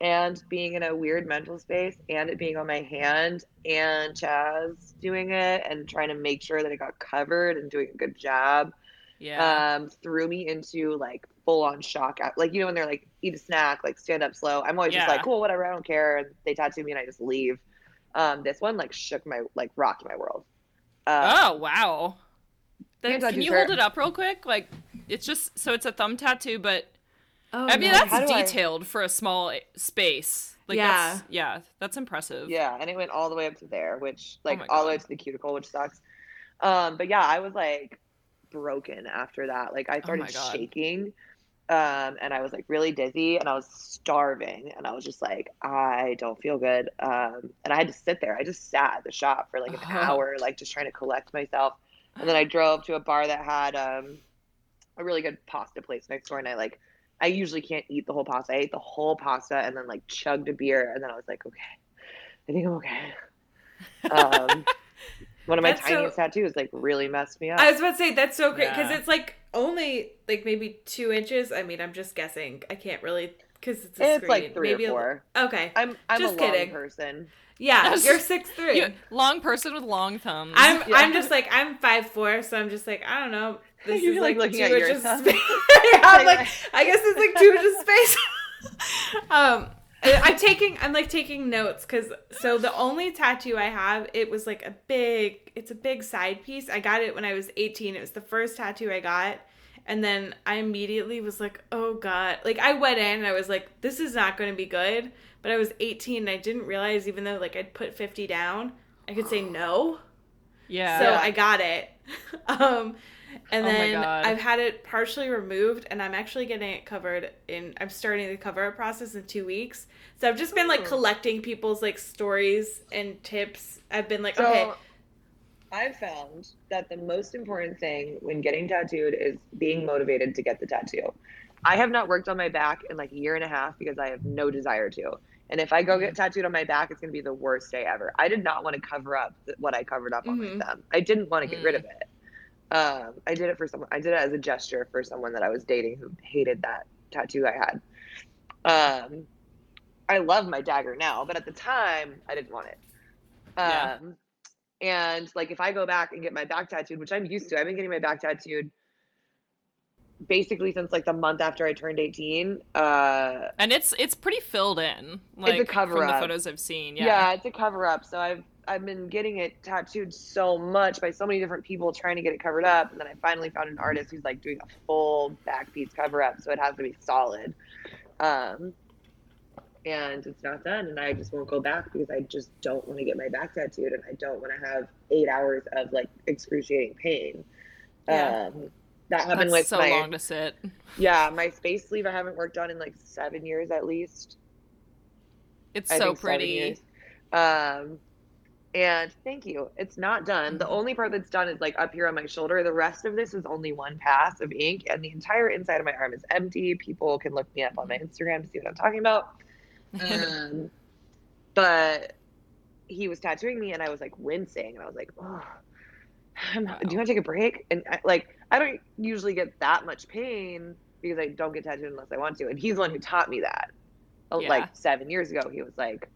Speaker 4: and being in a weird mental space and it being on my hand and Chaz doing it and trying to make sure that it got covered and doing a good job
Speaker 2: Yeah.
Speaker 4: um, threw me into like full on shock. Like, you know, when they're like, eat a snack, like stand up slow. I'm always just like, cool, whatever, I don't care. And they tattoo me and I just leave. Um, this one like shook my, like rocked my world. Uh,
Speaker 2: oh wow.
Speaker 4: Hand
Speaker 2: Can you
Speaker 4: hurt.
Speaker 2: hold it up real quick? Like it's just so it's a thumb tattoo, but
Speaker 3: Oh,
Speaker 2: I mean
Speaker 4: no,
Speaker 2: that's
Speaker 4: do I-
Speaker 2: detailed for a small space. Like
Speaker 3: Yeah.
Speaker 2: that's, yeah, that's impressive.
Speaker 4: Yeah, and it went all the way up to there, which like
Speaker 2: my
Speaker 4: all the way to the cuticle, which sucks. Um, but yeah, I was like broken after that. Like I started
Speaker 2: Oh
Speaker 4: shaking. Um, and I was like really dizzy and I was starving and I was just like, I don't feel good. Um, and I had to sit there. I just sat at the shop for like an
Speaker 2: Uh-huh.
Speaker 4: hour, like just trying to collect myself. And then I drove to a bar that had um a really good pasta place next door and I like I usually can't eat the whole pasta. I ate the whole pasta and then like chugged a beer and then I was like, okay, I think I'm okay. (laughs) One of my
Speaker 3: That's so-
Speaker 4: tiniest tattoos like really messed me up.
Speaker 3: I was about to say that's so great because
Speaker 2: Yeah.
Speaker 3: it's like only like maybe two inches. I mean, I'm just guessing. I can't really because it's a
Speaker 4: it's like three
Speaker 3: maybe
Speaker 4: or
Speaker 3: a-
Speaker 4: four.
Speaker 3: okay,
Speaker 4: I'm I'm
Speaker 3: Just
Speaker 4: a long
Speaker 3: kidding.
Speaker 4: person.
Speaker 3: yeah, (laughs)
Speaker 2: Yes.
Speaker 3: you're six three.
Speaker 2: You- long person with long thumbs.
Speaker 3: I'm
Speaker 4: Yeah.
Speaker 3: I'm just like I'm five four, so I'm just like I don't know. (laughs) This
Speaker 4: You're,
Speaker 3: is
Speaker 4: like,
Speaker 3: like,
Speaker 4: looking
Speaker 3: two
Speaker 4: at your
Speaker 3: inches.
Speaker 4: thumb.
Speaker 3: Space. (laughs) I'm like I guess it's like two inches space. um, I- I'm taking I'm like taking notes because so the only tattoo I have it was like a big it's a big side piece. I got it when I was 18. It was the first tattoo I got. And then I immediately was like, oh God. Like, I went in and I was like, this is not going to be good. But I was 18 and I didn't realize, even though, like, I'd put 50 down, I could say no.
Speaker 2: yeah.
Speaker 3: So I got it. (laughs) um, and
Speaker 2: Oh
Speaker 3: then I've had it partially removed, and I'm actually getting it covered in. I'm starting the cover up process in two weeks. So I've just been like collecting people's like stories and tips. I've been like,
Speaker 4: So
Speaker 3: okay,
Speaker 4: I've found that the most important thing when getting tattooed is being motivated to get the tattoo. I have not worked on my back in like a year and a half because I have no desire to. And if I go get tattooed on my back, it's going to be the worst day ever. I did not want to cover up what I covered up on
Speaker 3: Mhm.
Speaker 4: my thumb. I didn't want to get rid
Speaker 2: Mm.
Speaker 4: of it. Um, I did it for someone. I did it as a gesture for someone that I was dating who hated that tattoo I had. Um, I love my dagger now, but at the time, I didn't want it.
Speaker 2: Yeah.
Speaker 4: Um, and like if I go back and get my back tattooed, which I'm used to, I've been getting my back tattooed basically since like the month after I turned 18. Uh,
Speaker 2: And it's it's pretty filled in. Like from the
Speaker 4: cover-up.
Speaker 2: the photos I've seen.
Speaker 4: yeah.
Speaker 2: Yeah.
Speaker 4: it's a cover up. So I've I've been getting it tattooed so much by so many different people trying to get it covered up, and then I finally found an artist who's like doing a full back piece cover up, so it has to be solid. Um, and it's not done, and I just won't go back because I just don't want to get my back tattooed, and I don't want to have eight hours of like excruciating pain.
Speaker 3: Yeah.
Speaker 4: Um, that happened
Speaker 2: That's
Speaker 4: with
Speaker 2: so
Speaker 4: my
Speaker 2: long to sit.
Speaker 4: yeah my space sleeve. I haven't worked on in like seven years at least.
Speaker 2: It's
Speaker 4: I
Speaker 2: so pretty.
Speaker 4: Um, and thank you. It's not done. The only part that's done is like up here on my shoulder. The rest of this is only one pass of ink, and the entire inside of my arm is empty. People can look me up on my Instagram to see what I'm talking about. Um, (laughs) but he was tattooing me, and I was like wincing, and I was like, "Oh, not- do you want to take a break?" And I, like, I don't usually get that much pain because I don't get tattooed unless I want to, and he's the one who taught me that. Oh,
Speaker 2: Yeah.
Speaker 4: Like seven years ago, he was like,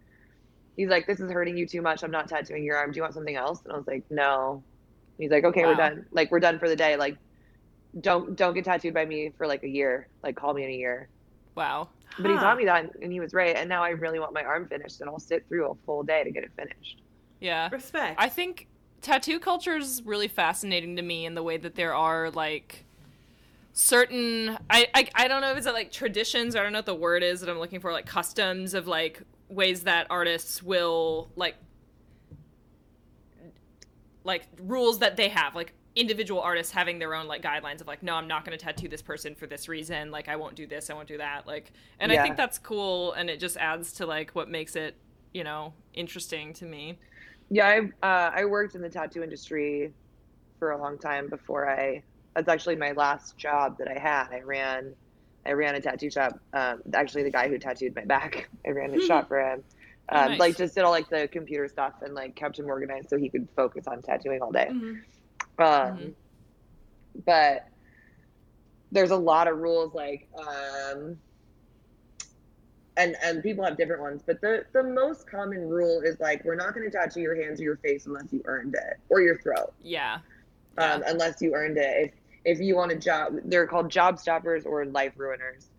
Speaker 4: he's like, "This is hurting you too much. I'm not tattooing your arm. Do you want something else?" And I was like, "No." He's like, "Okay, we're done. Like, we're done for the day. Like, don't don't get tattooed by me for like a year. Like, call me in a year."
Speaker 2: Wow.
Speaker 4: But he taught me that, and he was right. And now I really want my arm finished, and I'll sit through a full day to get it finished.
Speaker 2: Yeah.
Speaker 3: Respect.
Speaker 2: I think tattoo culture is really fascinating to me in the way that there are like certain I, I I don't know if it's like traditions, I don't know what the word is that I'm looking for, like customs of like ways that artists will like like rules that they have, like individual artists having their own like guidelines of like, no, I'm not gonna tattoo this person for this reason, like I won't do this, I won't do that. Like and I think that's cool and it just adds to like what makes it, you know, interesting to me.
Speaker 4: Yeah, I uh, I worked in the tattoo industry for a long time before I. That's actually my last job that I had. I ran, I ran a tattoo shop. Um, actually, the guy who tattooed my back, (laughs) I ran his shop for him.
Speaker 2: Oh,
Speaker 4: Um,
Speaker 2: nice.
Speaker 4: Like just did all like the computer stuff and like kept him organized so he could focus on tattooing all day.
Speaker 3: Mhm.
Speaker 4: Um,
Speaker 2: Mhm.
Speaker 4: but there's a lot of rules like um, and and people have different ones, but the the most common rule is like we're not going to tattoo your hands or your face unless you earned it or your throat,
Speaker 2: Yeah.
Speaker 4: um, unless you earned it. If if you want a job, they're called job stoppers or life ruiners.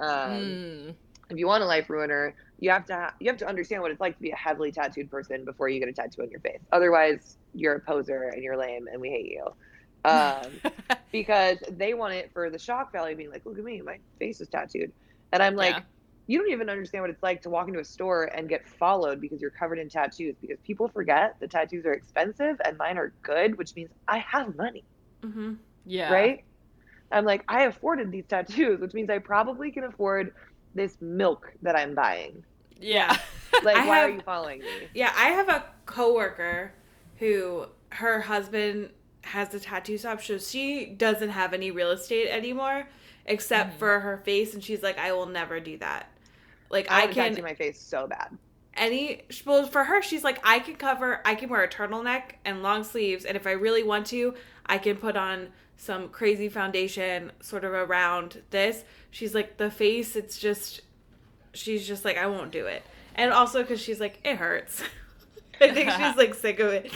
Speaker 4: Um,
Speaker 2: Mm.
Speaker 4: If you want a life ruiner, you have to ha- you have to understand what it's like to be a heavily tattooed person before you get a tattoo on your face. Otherwise, you're a poser and you're lame and we hate you. Um, (laughs) because they want it for the shock value, being like, "Look at me, my face is tattooed," and I'm like,
Speaker 2: Yeah.
Speaker 4: "You don't even understand what it's like to walk into a store and get followed because you're covered in tattoos." Because people forget the tattoos are expensive and mine are good, which means I have money,
Speaker 3: Mhm.
Speaker 2: Yeah.
Speaker 4: right? I'm like, I afforded these tattoos, which means I probably can afford this milk that I'm buying.
Speaker 2: Yeah. (laughs)
Speaker 4: Like,
Speaker 3: I
Speaker 4: why are you following me?
Speaker 3: Yeah, I have a coworker who her husband has a tattoo shop, so she doesn't have any real estate anymore except
Speaker 2: Mm-hmm.
Speaker 3: for her face, and she's like, I will never do that. Like
Speaker 4: I
Speaker 3: I,
Speaker 4: would
Speaker 3: can
Speaker 4: tattoo my face so bad.
Speaker 3: any well for her she's like I can cover I can wear a turtleneck and long sleeves and if I really want to I can put on some crazy foundation sort of around this. She's like the face it's just she's just like I won't do it. And also cuz she's like it hurts. (laughs) I think she's like sick of it.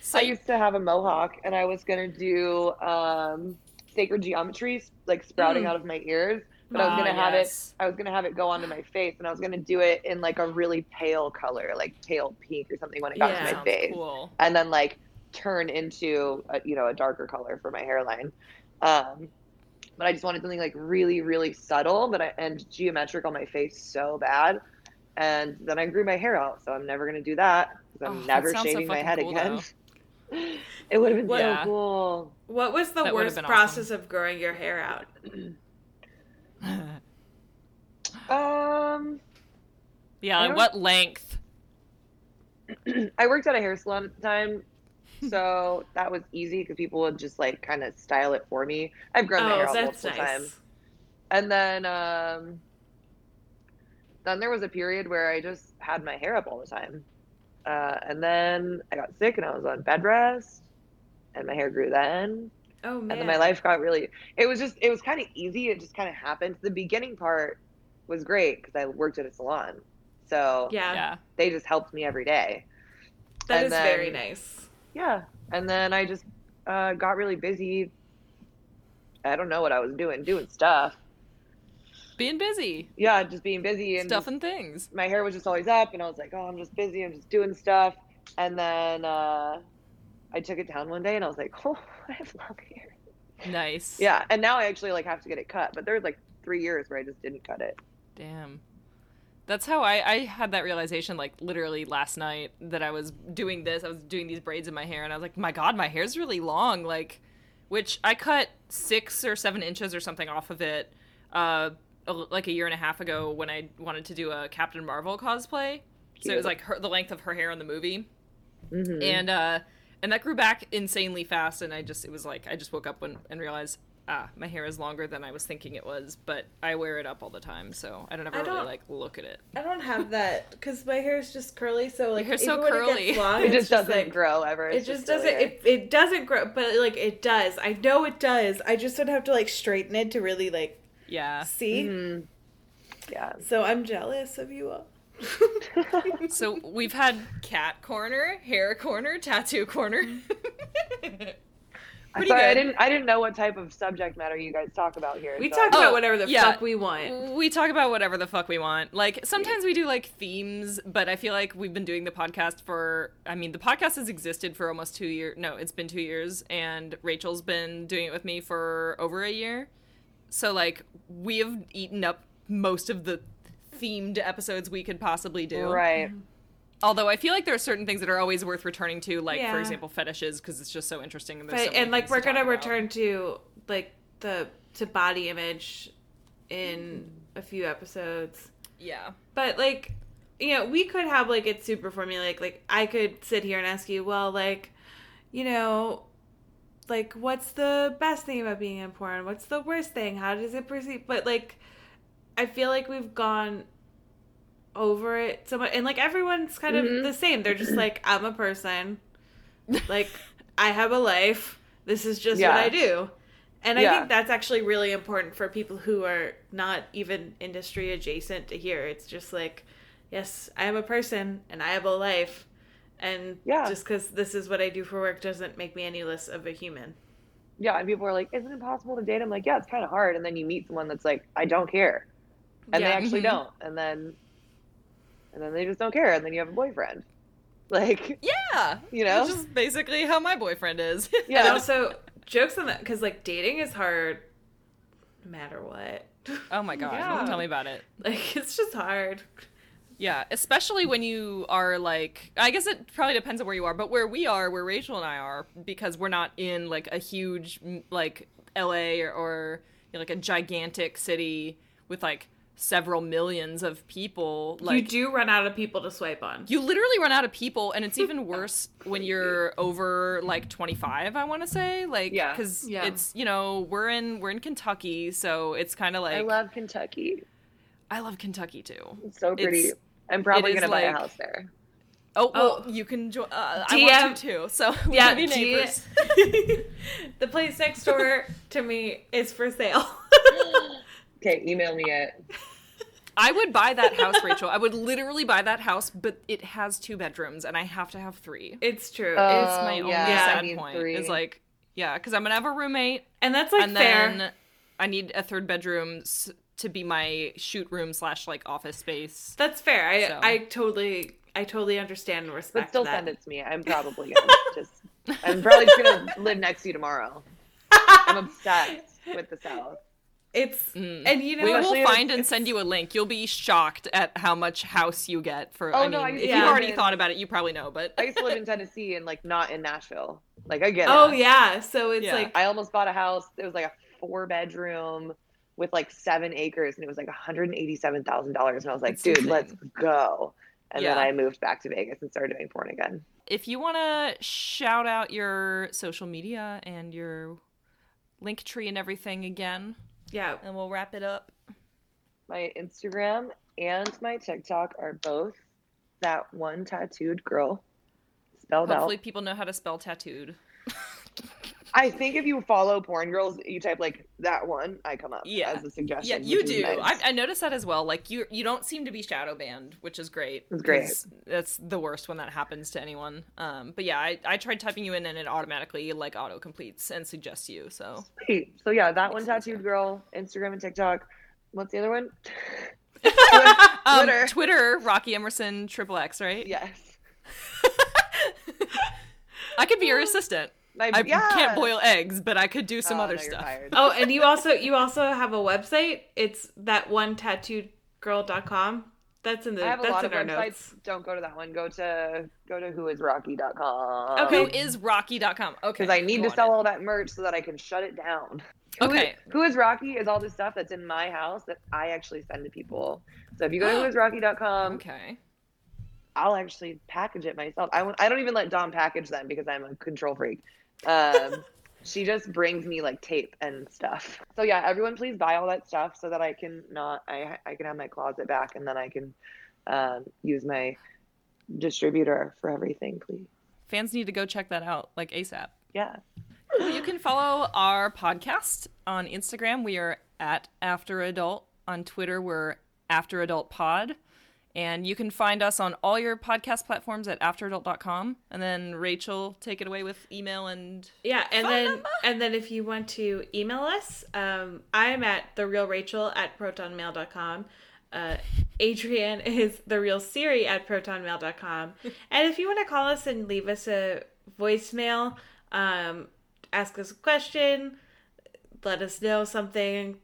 Speaker 2: So (laughs)
Speaker 4: I used to have a mohawk, and I was gonna do um, sacred geometries like sprouting
Speaker 3: Mm.
Speaker 4: out of my ears, but I was
Speaker 2: Ah,
Speaker 4: gonna have
Speaker 2: yes.
Speaker 4: it. I was gonna have it go onto my face, and I was gonna do it in like a really pale color, like pale pink or something when it got
Speaker 3: Yeah.
Speaker 4: to my face,
Speaker 2: cool.
Speaker 4: and then like turn into a, you know a darker color for my hairline. Um, but I just wanted something like really, really subtle, but I, and geometric on my face so bad. And then I grew my hair out, so I'm never gonna do that because I'm
Speaker 2: Oh,
Speaker 4: never
Speaker 2: sounds so
Speaker 4: shaving my head
Speaker 2: cool,
Speaker 4: again. (laughs) it would have been
Speaker 2: Yeah.
Speaker 4: so cool.
Speaker 3: What was the
Speaker 2: That
Speaker 3: worst
Speaker 2: been
Speaker 3: process of growing your hair out? (laughs)
Speaker 4: Um,
Speaker 2: yeah, like what length? (clears throat)
Speaker 4: I worked at a hair salon at the time, (laughs) so that was easy because people would just like kind of style it for me. I've grown my hair
Speaker 3: Oh,
Speaker 4: out
Speaker 3: that's
Speaker 4: multiple
Speaker 3: nice.
Speaker 4: times. and then um, then there was a period where I just had my hair up all the time, uh, and then I got sick and I was on bed rest, and my hair grew then,
Speaker 3: Oh man.
Speaker 4: and then my life got really. It was just it was kind of easy. It just kind of happened. The beginning part was great because I worked at a salon, so
Speaker 3: Yeah,
Speaker 2: Yeah.
Speaker 4: they just helped me every day.
Speaker 3: that
Speaker 4: and
Speaker 3: is very nice.
Speaker 4: Yeah, and then I just uh, got really busy. I don't know what I was doing, doing stuff.
Speaker 2: Being busy.
Speaker 4: Yeah, just being busy and
Speaker 2: Stuff and things.
Speaker 4: my hair was just always up and I was like, oh, I'm just busy. I'm just doing stuff. And then uh, I took it down one day and I was like, (laughs) oh, I have long hair.
Speaker 2: Nice.
Speaker 4: Yeah. And now I actually like have to get it cut. But there was like three years where I just didn't cut it.
Speaker 2: Damn. That's how I, I had that realization like literally last night that I was doing this. I was doing these braids in my hair and I was like, my God, my hair's really long. Like, which I cut six or seven inches or something off of it uh, a- like a year and a half ago when I wanted to do a Captain Marvel cosplay. So it was like her, the length of her hair in the movie.
Speaker 4: Mhm.
Speaker 2: and uh and that grew back insanely fast and i just it was like i just woke up when, and realized ah my hair is longer than i was thinking it was but i wear it up all the time so i don't ever
Speaker 3: I
Speaker 2: really
Speaker 3: don't-
Speaker 2: like look at it
Speaker 3: I don't have that because my hair is just curly. So like,
Speaker 2: hair's so
Speaker 3: even when it
Speaker 2: curly.
Speaker 3: gets long, (laughs)
Speaker 4: it just doesn't
Speaker 3: like,
Speaker 4: grow ever.
Speaker 3: It
Speaker 4: It's
Speaker 3: just doesn't.
Speaker 4: hair.
Speaker 3: It, it doesn't grow, but like it does. I know it does. I just don't have to like straighten it to really like
Speaker 2: yeah
Speaker 3: see.
Speaker 4: Mhm. Yeah.
Speaker 3: So I'm jealous of you all. (laughs)
Speaker 2: so we've had cat corner hair corner tattoo corner
Speaker 4: I'm (laughs)
Speaker 2: Pretty
Speaker 4: sorry, I
Speaker 2: good.
Speaker 4: didn't. I didn't know what type of subject matter you guys talk about here.
Speaker 3: We
Speaker 4: so-
Speaker 3: talk about
Speaker 2: Oh,
Speaker 3: whatever the
Speaker 2: yeah.
Speaker 3: fuck we want.
Speaker 2: we talk about whatever the fuck we want. Like sometimes we do like themes, but I feel like we've been doing the podcast for I mean, the podcast has existed for almost 2 years. No, it's been 2 years and Rachel's been doing it with me for over a year. So like we have eaten up most of the themed episodes we could possibly do.
Speaker 4: Right.
Speaker 2: Although I feel like there are certain things that are always worth returning to, like for example fetishes, because it's just so interesting. And,
Speaker 3: But
Speaker 2: so
Speaker 3: and like we're
Speaker 2: to
Speaker 3: gonna return to like the to body image in a few episodes.
Speaker 2: Yeah.
Speaker 3: But like you know, we could have like it super formulaic. Like I could sit here and ask you, well, like, you know, like what's the best thing about being in porn? What's the worst thing? How does it perceive? But like, I feel like we've gone over it so much, and like everyone's kind
Speaker 4: Mhm.
Speaker 3: of the same. They're just like, I'm a person, like (laughs) I have a life. This is just what I do. And I think that's actually really important for people who are not even industry adjacent to hear. It's just like, yes, I am a person and I have a life. And
Speaker 4: Yeah.
Speaker 3: just because this is what I do for work doesn't make me any less of a human.
Speaker 4: Yeah, and people are like, "Isn't it possible to date?" I'm like, "Yeah, it's kind of hard." And then you meet someone that's like, "I don't care," and they actually (laughs) don't, and then, and then they just don't care, and then you have a boyfriend. Like,
Speaker 2: Yeah.
Speaker 4: You know?
Speaker 2: Which is basically how my boyfriend is.
Speaker 3: And
Speaker 4: yeah,
Speaker 3: also, jokes on that, because like dating is hard no matter what.
Speaker 2: oh my god.
Speaker 4: Yeah.
Speaker 2: Tell me about it.
Speaker 3: Like, it's just hard.
Speaker 2: Yeah, especially when you are like, I guess it probably depends on where you are, but where we are, where Rachel and I are, because we're not in like a huge, like LA or, or you know, like a gigantic city with like several millions of people. Like,
Speaker 3: you do run out of people to swipe on.
Speaker 2: you literally run out of people, and it's even (laughs) worse when you're over like 25. I want to say, like,
Speaker 4: Yeah.
Speaker 2: because
Speaker 3: Yeah.
Speaker 2: it's you know we're in we're in Kentucky, so it's kind of like
Speaker 4: I love Kentucky.
Speaker 2: I love Kentucky too.
Speaker 4: It's so pretty.
Speaker 2: It's-
Speaker 4: I'm probably gonna buy a house there.
Speaker 2: Oh, well,
Speaker 3: Oh.
Speaker 2: you can join. Uh, I
Speaker 3: DM
Speaker 2: want to too. So we (laughs)
Speaker 3: Yeah,
Speaker 2: can be
Speaker 3: G-
Speaker 2: neighbors. (laughs)
Speaker 3: the place next door to me is for sale.
Speaker 4: Okay, email me it.
Speaker 2: I would buy that house, Rachel. I would literally buy that house, but it has two bedrooms, and I have to have three.
Speaker 3: it's true.
Speaker 4: Uh,
Speaker 2: It's my only
Speaker 4: yeah, I
Speaker 2: sad
Speaker 4: need
Speaker 2: point.
Speaker 4: three.
Speaker 2: Is like, yeah, because I'm gonna have a roommate,
Speaker 3: and that's like
Speaker 2: and
Speaker 3: fair.
Speaker 2: then I need a third bedroom to be my shoot room slash like office space.
Speaker 3: That's fair. I
Speaker 2: So.
Speaker 3: I totally I totally understand and respect
Speaker 4: But still
Speaker 3: that.
Speaker 4: send it to me. I'm probably gonna (laughs) just. I'm probably just gonna live next to you tomorrow. I'm obsessed with the South.
Speaker 3: It's
Speaker 2: Mm.
Speaker 3: and you know
Speaker 2: we will
Speaker 4: Especially
Speaker 2: find and send you a link. You'll be shocked at how much house you get for.
Speaker 4: Oh,
Speaker 2: I
Speaker 4: no,
Speaker 2: mean,
Speaker 4: I-
Speaker 2: if
Speaker 3: yeah.
Speaker 2: you've already
Speaker 4: Yeah.
Speaker 2: thought about it, you probably know. But
Speaker 4: I used to live in (laughs) Tennessee and like not in Nashville. Like I get
Speaker 3: Oh
Speaker 4: it.
Speaker 3: yeah, so it's
Speaker 2: Yeah.
Speaker 3: like
Speaker 4: I almost bought a house. It was like a four bedroom with like seven acres, and it was like one hundred and eighty-seven thousand dollars. And I was like,
Speaker 2: That's
Speaker 4: dude,
Speaker 2: insane.
Speaker 4: let's go. And then I moved back to Vegas and started doing porn again.
Speaker 2: if you want to shout out your social media and your link tree and everything again,
Speaker 3: Yeah.
Speaker 2: and we'll wrap it up.
Speaker 4: My Instagram and my TikTok are both that one tattooed girl spelled
Speaker 2: Hopefully,
Speaker 4: out.
Speaker 2: Hopefully, people know how to spell tattooed.
Speaker 4: I think if you follow porn girls, you type like that one, I come up
Speaker 2: Yeah.
Speaker 4: as a suggestion.
Speaker 2: Yeah, you do.
Speaker 4: nice.
Speaker 2: I, I noticed that as well. Like you, you don't seem to be shadow banned, which is great.
Speaker 4: It's great.
Speaker 2: That's the worst when that happens to anyone. Um, but yeah, I, I tried typing you in and it automatically like auto completes and suggests you. So
Speaker 4: Sweet. So yeah, that one tattooed girl, Instagram and TikTok. What's the other one? (laughs)
Speaker 2: um,
Speaker 4: Twitter.
Speaker 2: Twitter, Rocky Emerson, triple X, right?
Speaker 4: Yes. (laughs)
Speaker 2: I could be your assistant.
Speaker 4: My,
Speaker 2: I
Speaker 4: yeah.
Speaker 2: can't boil eggs, but I could do some
Speaker 4: Oh,
Speaker 2: other
Speaker 4: no,
Speaker 2: stuff.
Speaker 4: fired.
Speaker 3: Oh, and you (laughs) also you also have a website. It's that one tattooed girl.com. That's in the
Speaker 4: I have a lot
Speaker 3: in
Speaker 4: of
Speaker 3: our
Speaker 4: websites.
Speaker 3: notes.
Speaker 4: Don't go to that one. Go to go to whoisrocky.com.
Speaker 3: Okay.
Speaker 2: Who is Rocky.com? Okay.
Speaker 4: Because I need
Speaker 2: go
Speaker 4: to sell
Speaker 2: it.
Speaker 4: all that merch so that I can shut it down. Who is-
Speaker 2: Okay.
Speaker 4: Who is Rocky is all the stuff that's in my house that I actually send to people. So if you go to (gasps) whoisrocky.com,
Speaker 2: Okay.
Speaker 4: I'll actually package it myself. I, I don't even let Dom package them because I'm a control freak. Um, she just brings me like tape and stuff. So yeah, everyone please buy all that stuff so that I can not I I can have my closet back and then I can um, use my distributor for everything, please.
Speaker 2: Fans need to go check that out, like ASAP.
Speaker 4: Yeah.
Speaker 2: Well, you can follow our podcast on Instagram. We are at After Adult. On Twitter, we're After Adult Pod. And you can find us on all your podcast platforms at afteradult.com. And then Rachel, take it away with email and
Speaker 3: Yeah, and then
Speaker 2: number?
Speaker 3: and then if you want to email us, um, I am at the real Rachel at protonmail.com. Uh, Adrian (laughs) is the real Siri at protonmail.com. (laughs) and if you want to call us and leave us a voicemail, um, ask us a question, let us know something,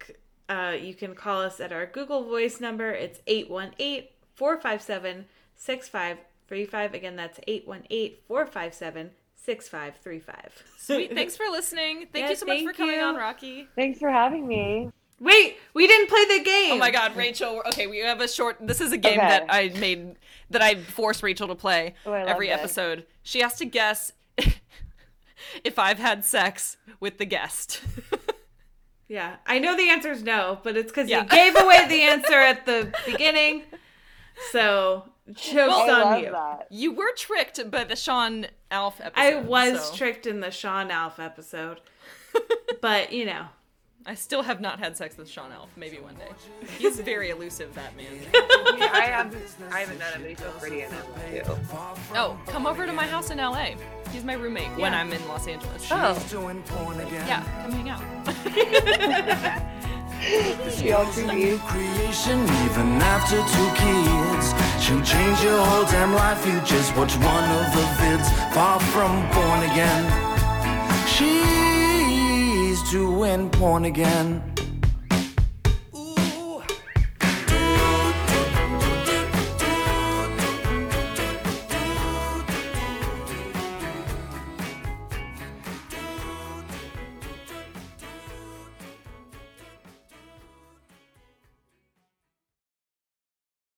Speaker 3: uh, you can call us at our Google Voice number. It's 818 457 6535. Again, that's 818 457 6535.
Speaker 2: Sweet. (laughs) Thanks for listening. Thank
Speaker 3: Yeah,
Speaker 2: you so much for coming
Speaker 3: you.
Speaker 2: on, Rocky.
Speaker 4: Thanks for having me.
Speaker 3: Wait, we didn't play the game.
Speaker 2: Oh my god, Rachel. Okay, we have a short this is a game
Speaker 4: Okay.
Speaker 2: that I made that I force Rachel to play
Speaker 4: Oh,
Speaker 2: every
Speaker 4: this.
Speaker 2: episode. She has to guess (laughs) if I've had sex with the guest. (laughs)
Speaker 3: Yeah, I know the answer is no, but it's because
Speaker 2: Yeah.
Speaker 3: you gave away the answer at the beginning. So, joke's
Speaker 4: I
Speaker 3: on you.
Speaker 4: that.
Speaker 2: you were tricked by the Sean Alf episode.
Speaker 3: I was
Speaker 2: so
Speaker 3: tricked in the Sean Alf episode. (laughs) but, you know.
Speaker 2: I still have not had sex with Sean Alf. Maybe one day. He's very elusive, that man. (laughs)
Speaker 4: I have I haven't done it, but he's so pretty and I love you.
Speaker 2: Oh, come over to my house in LA. He's my roommate when I'm in Los Angeles.
Speaker 4: Oh.
Speaker 1: Doing porn again.
Speaker 2: Yeah, come hang out. (laughs)
Speaker 4: She all creepy.
Speaker 1: Creation, even after two kids. She'll change your whole damn life. You just watch one of the vids. Far from born again. She's doing porn again.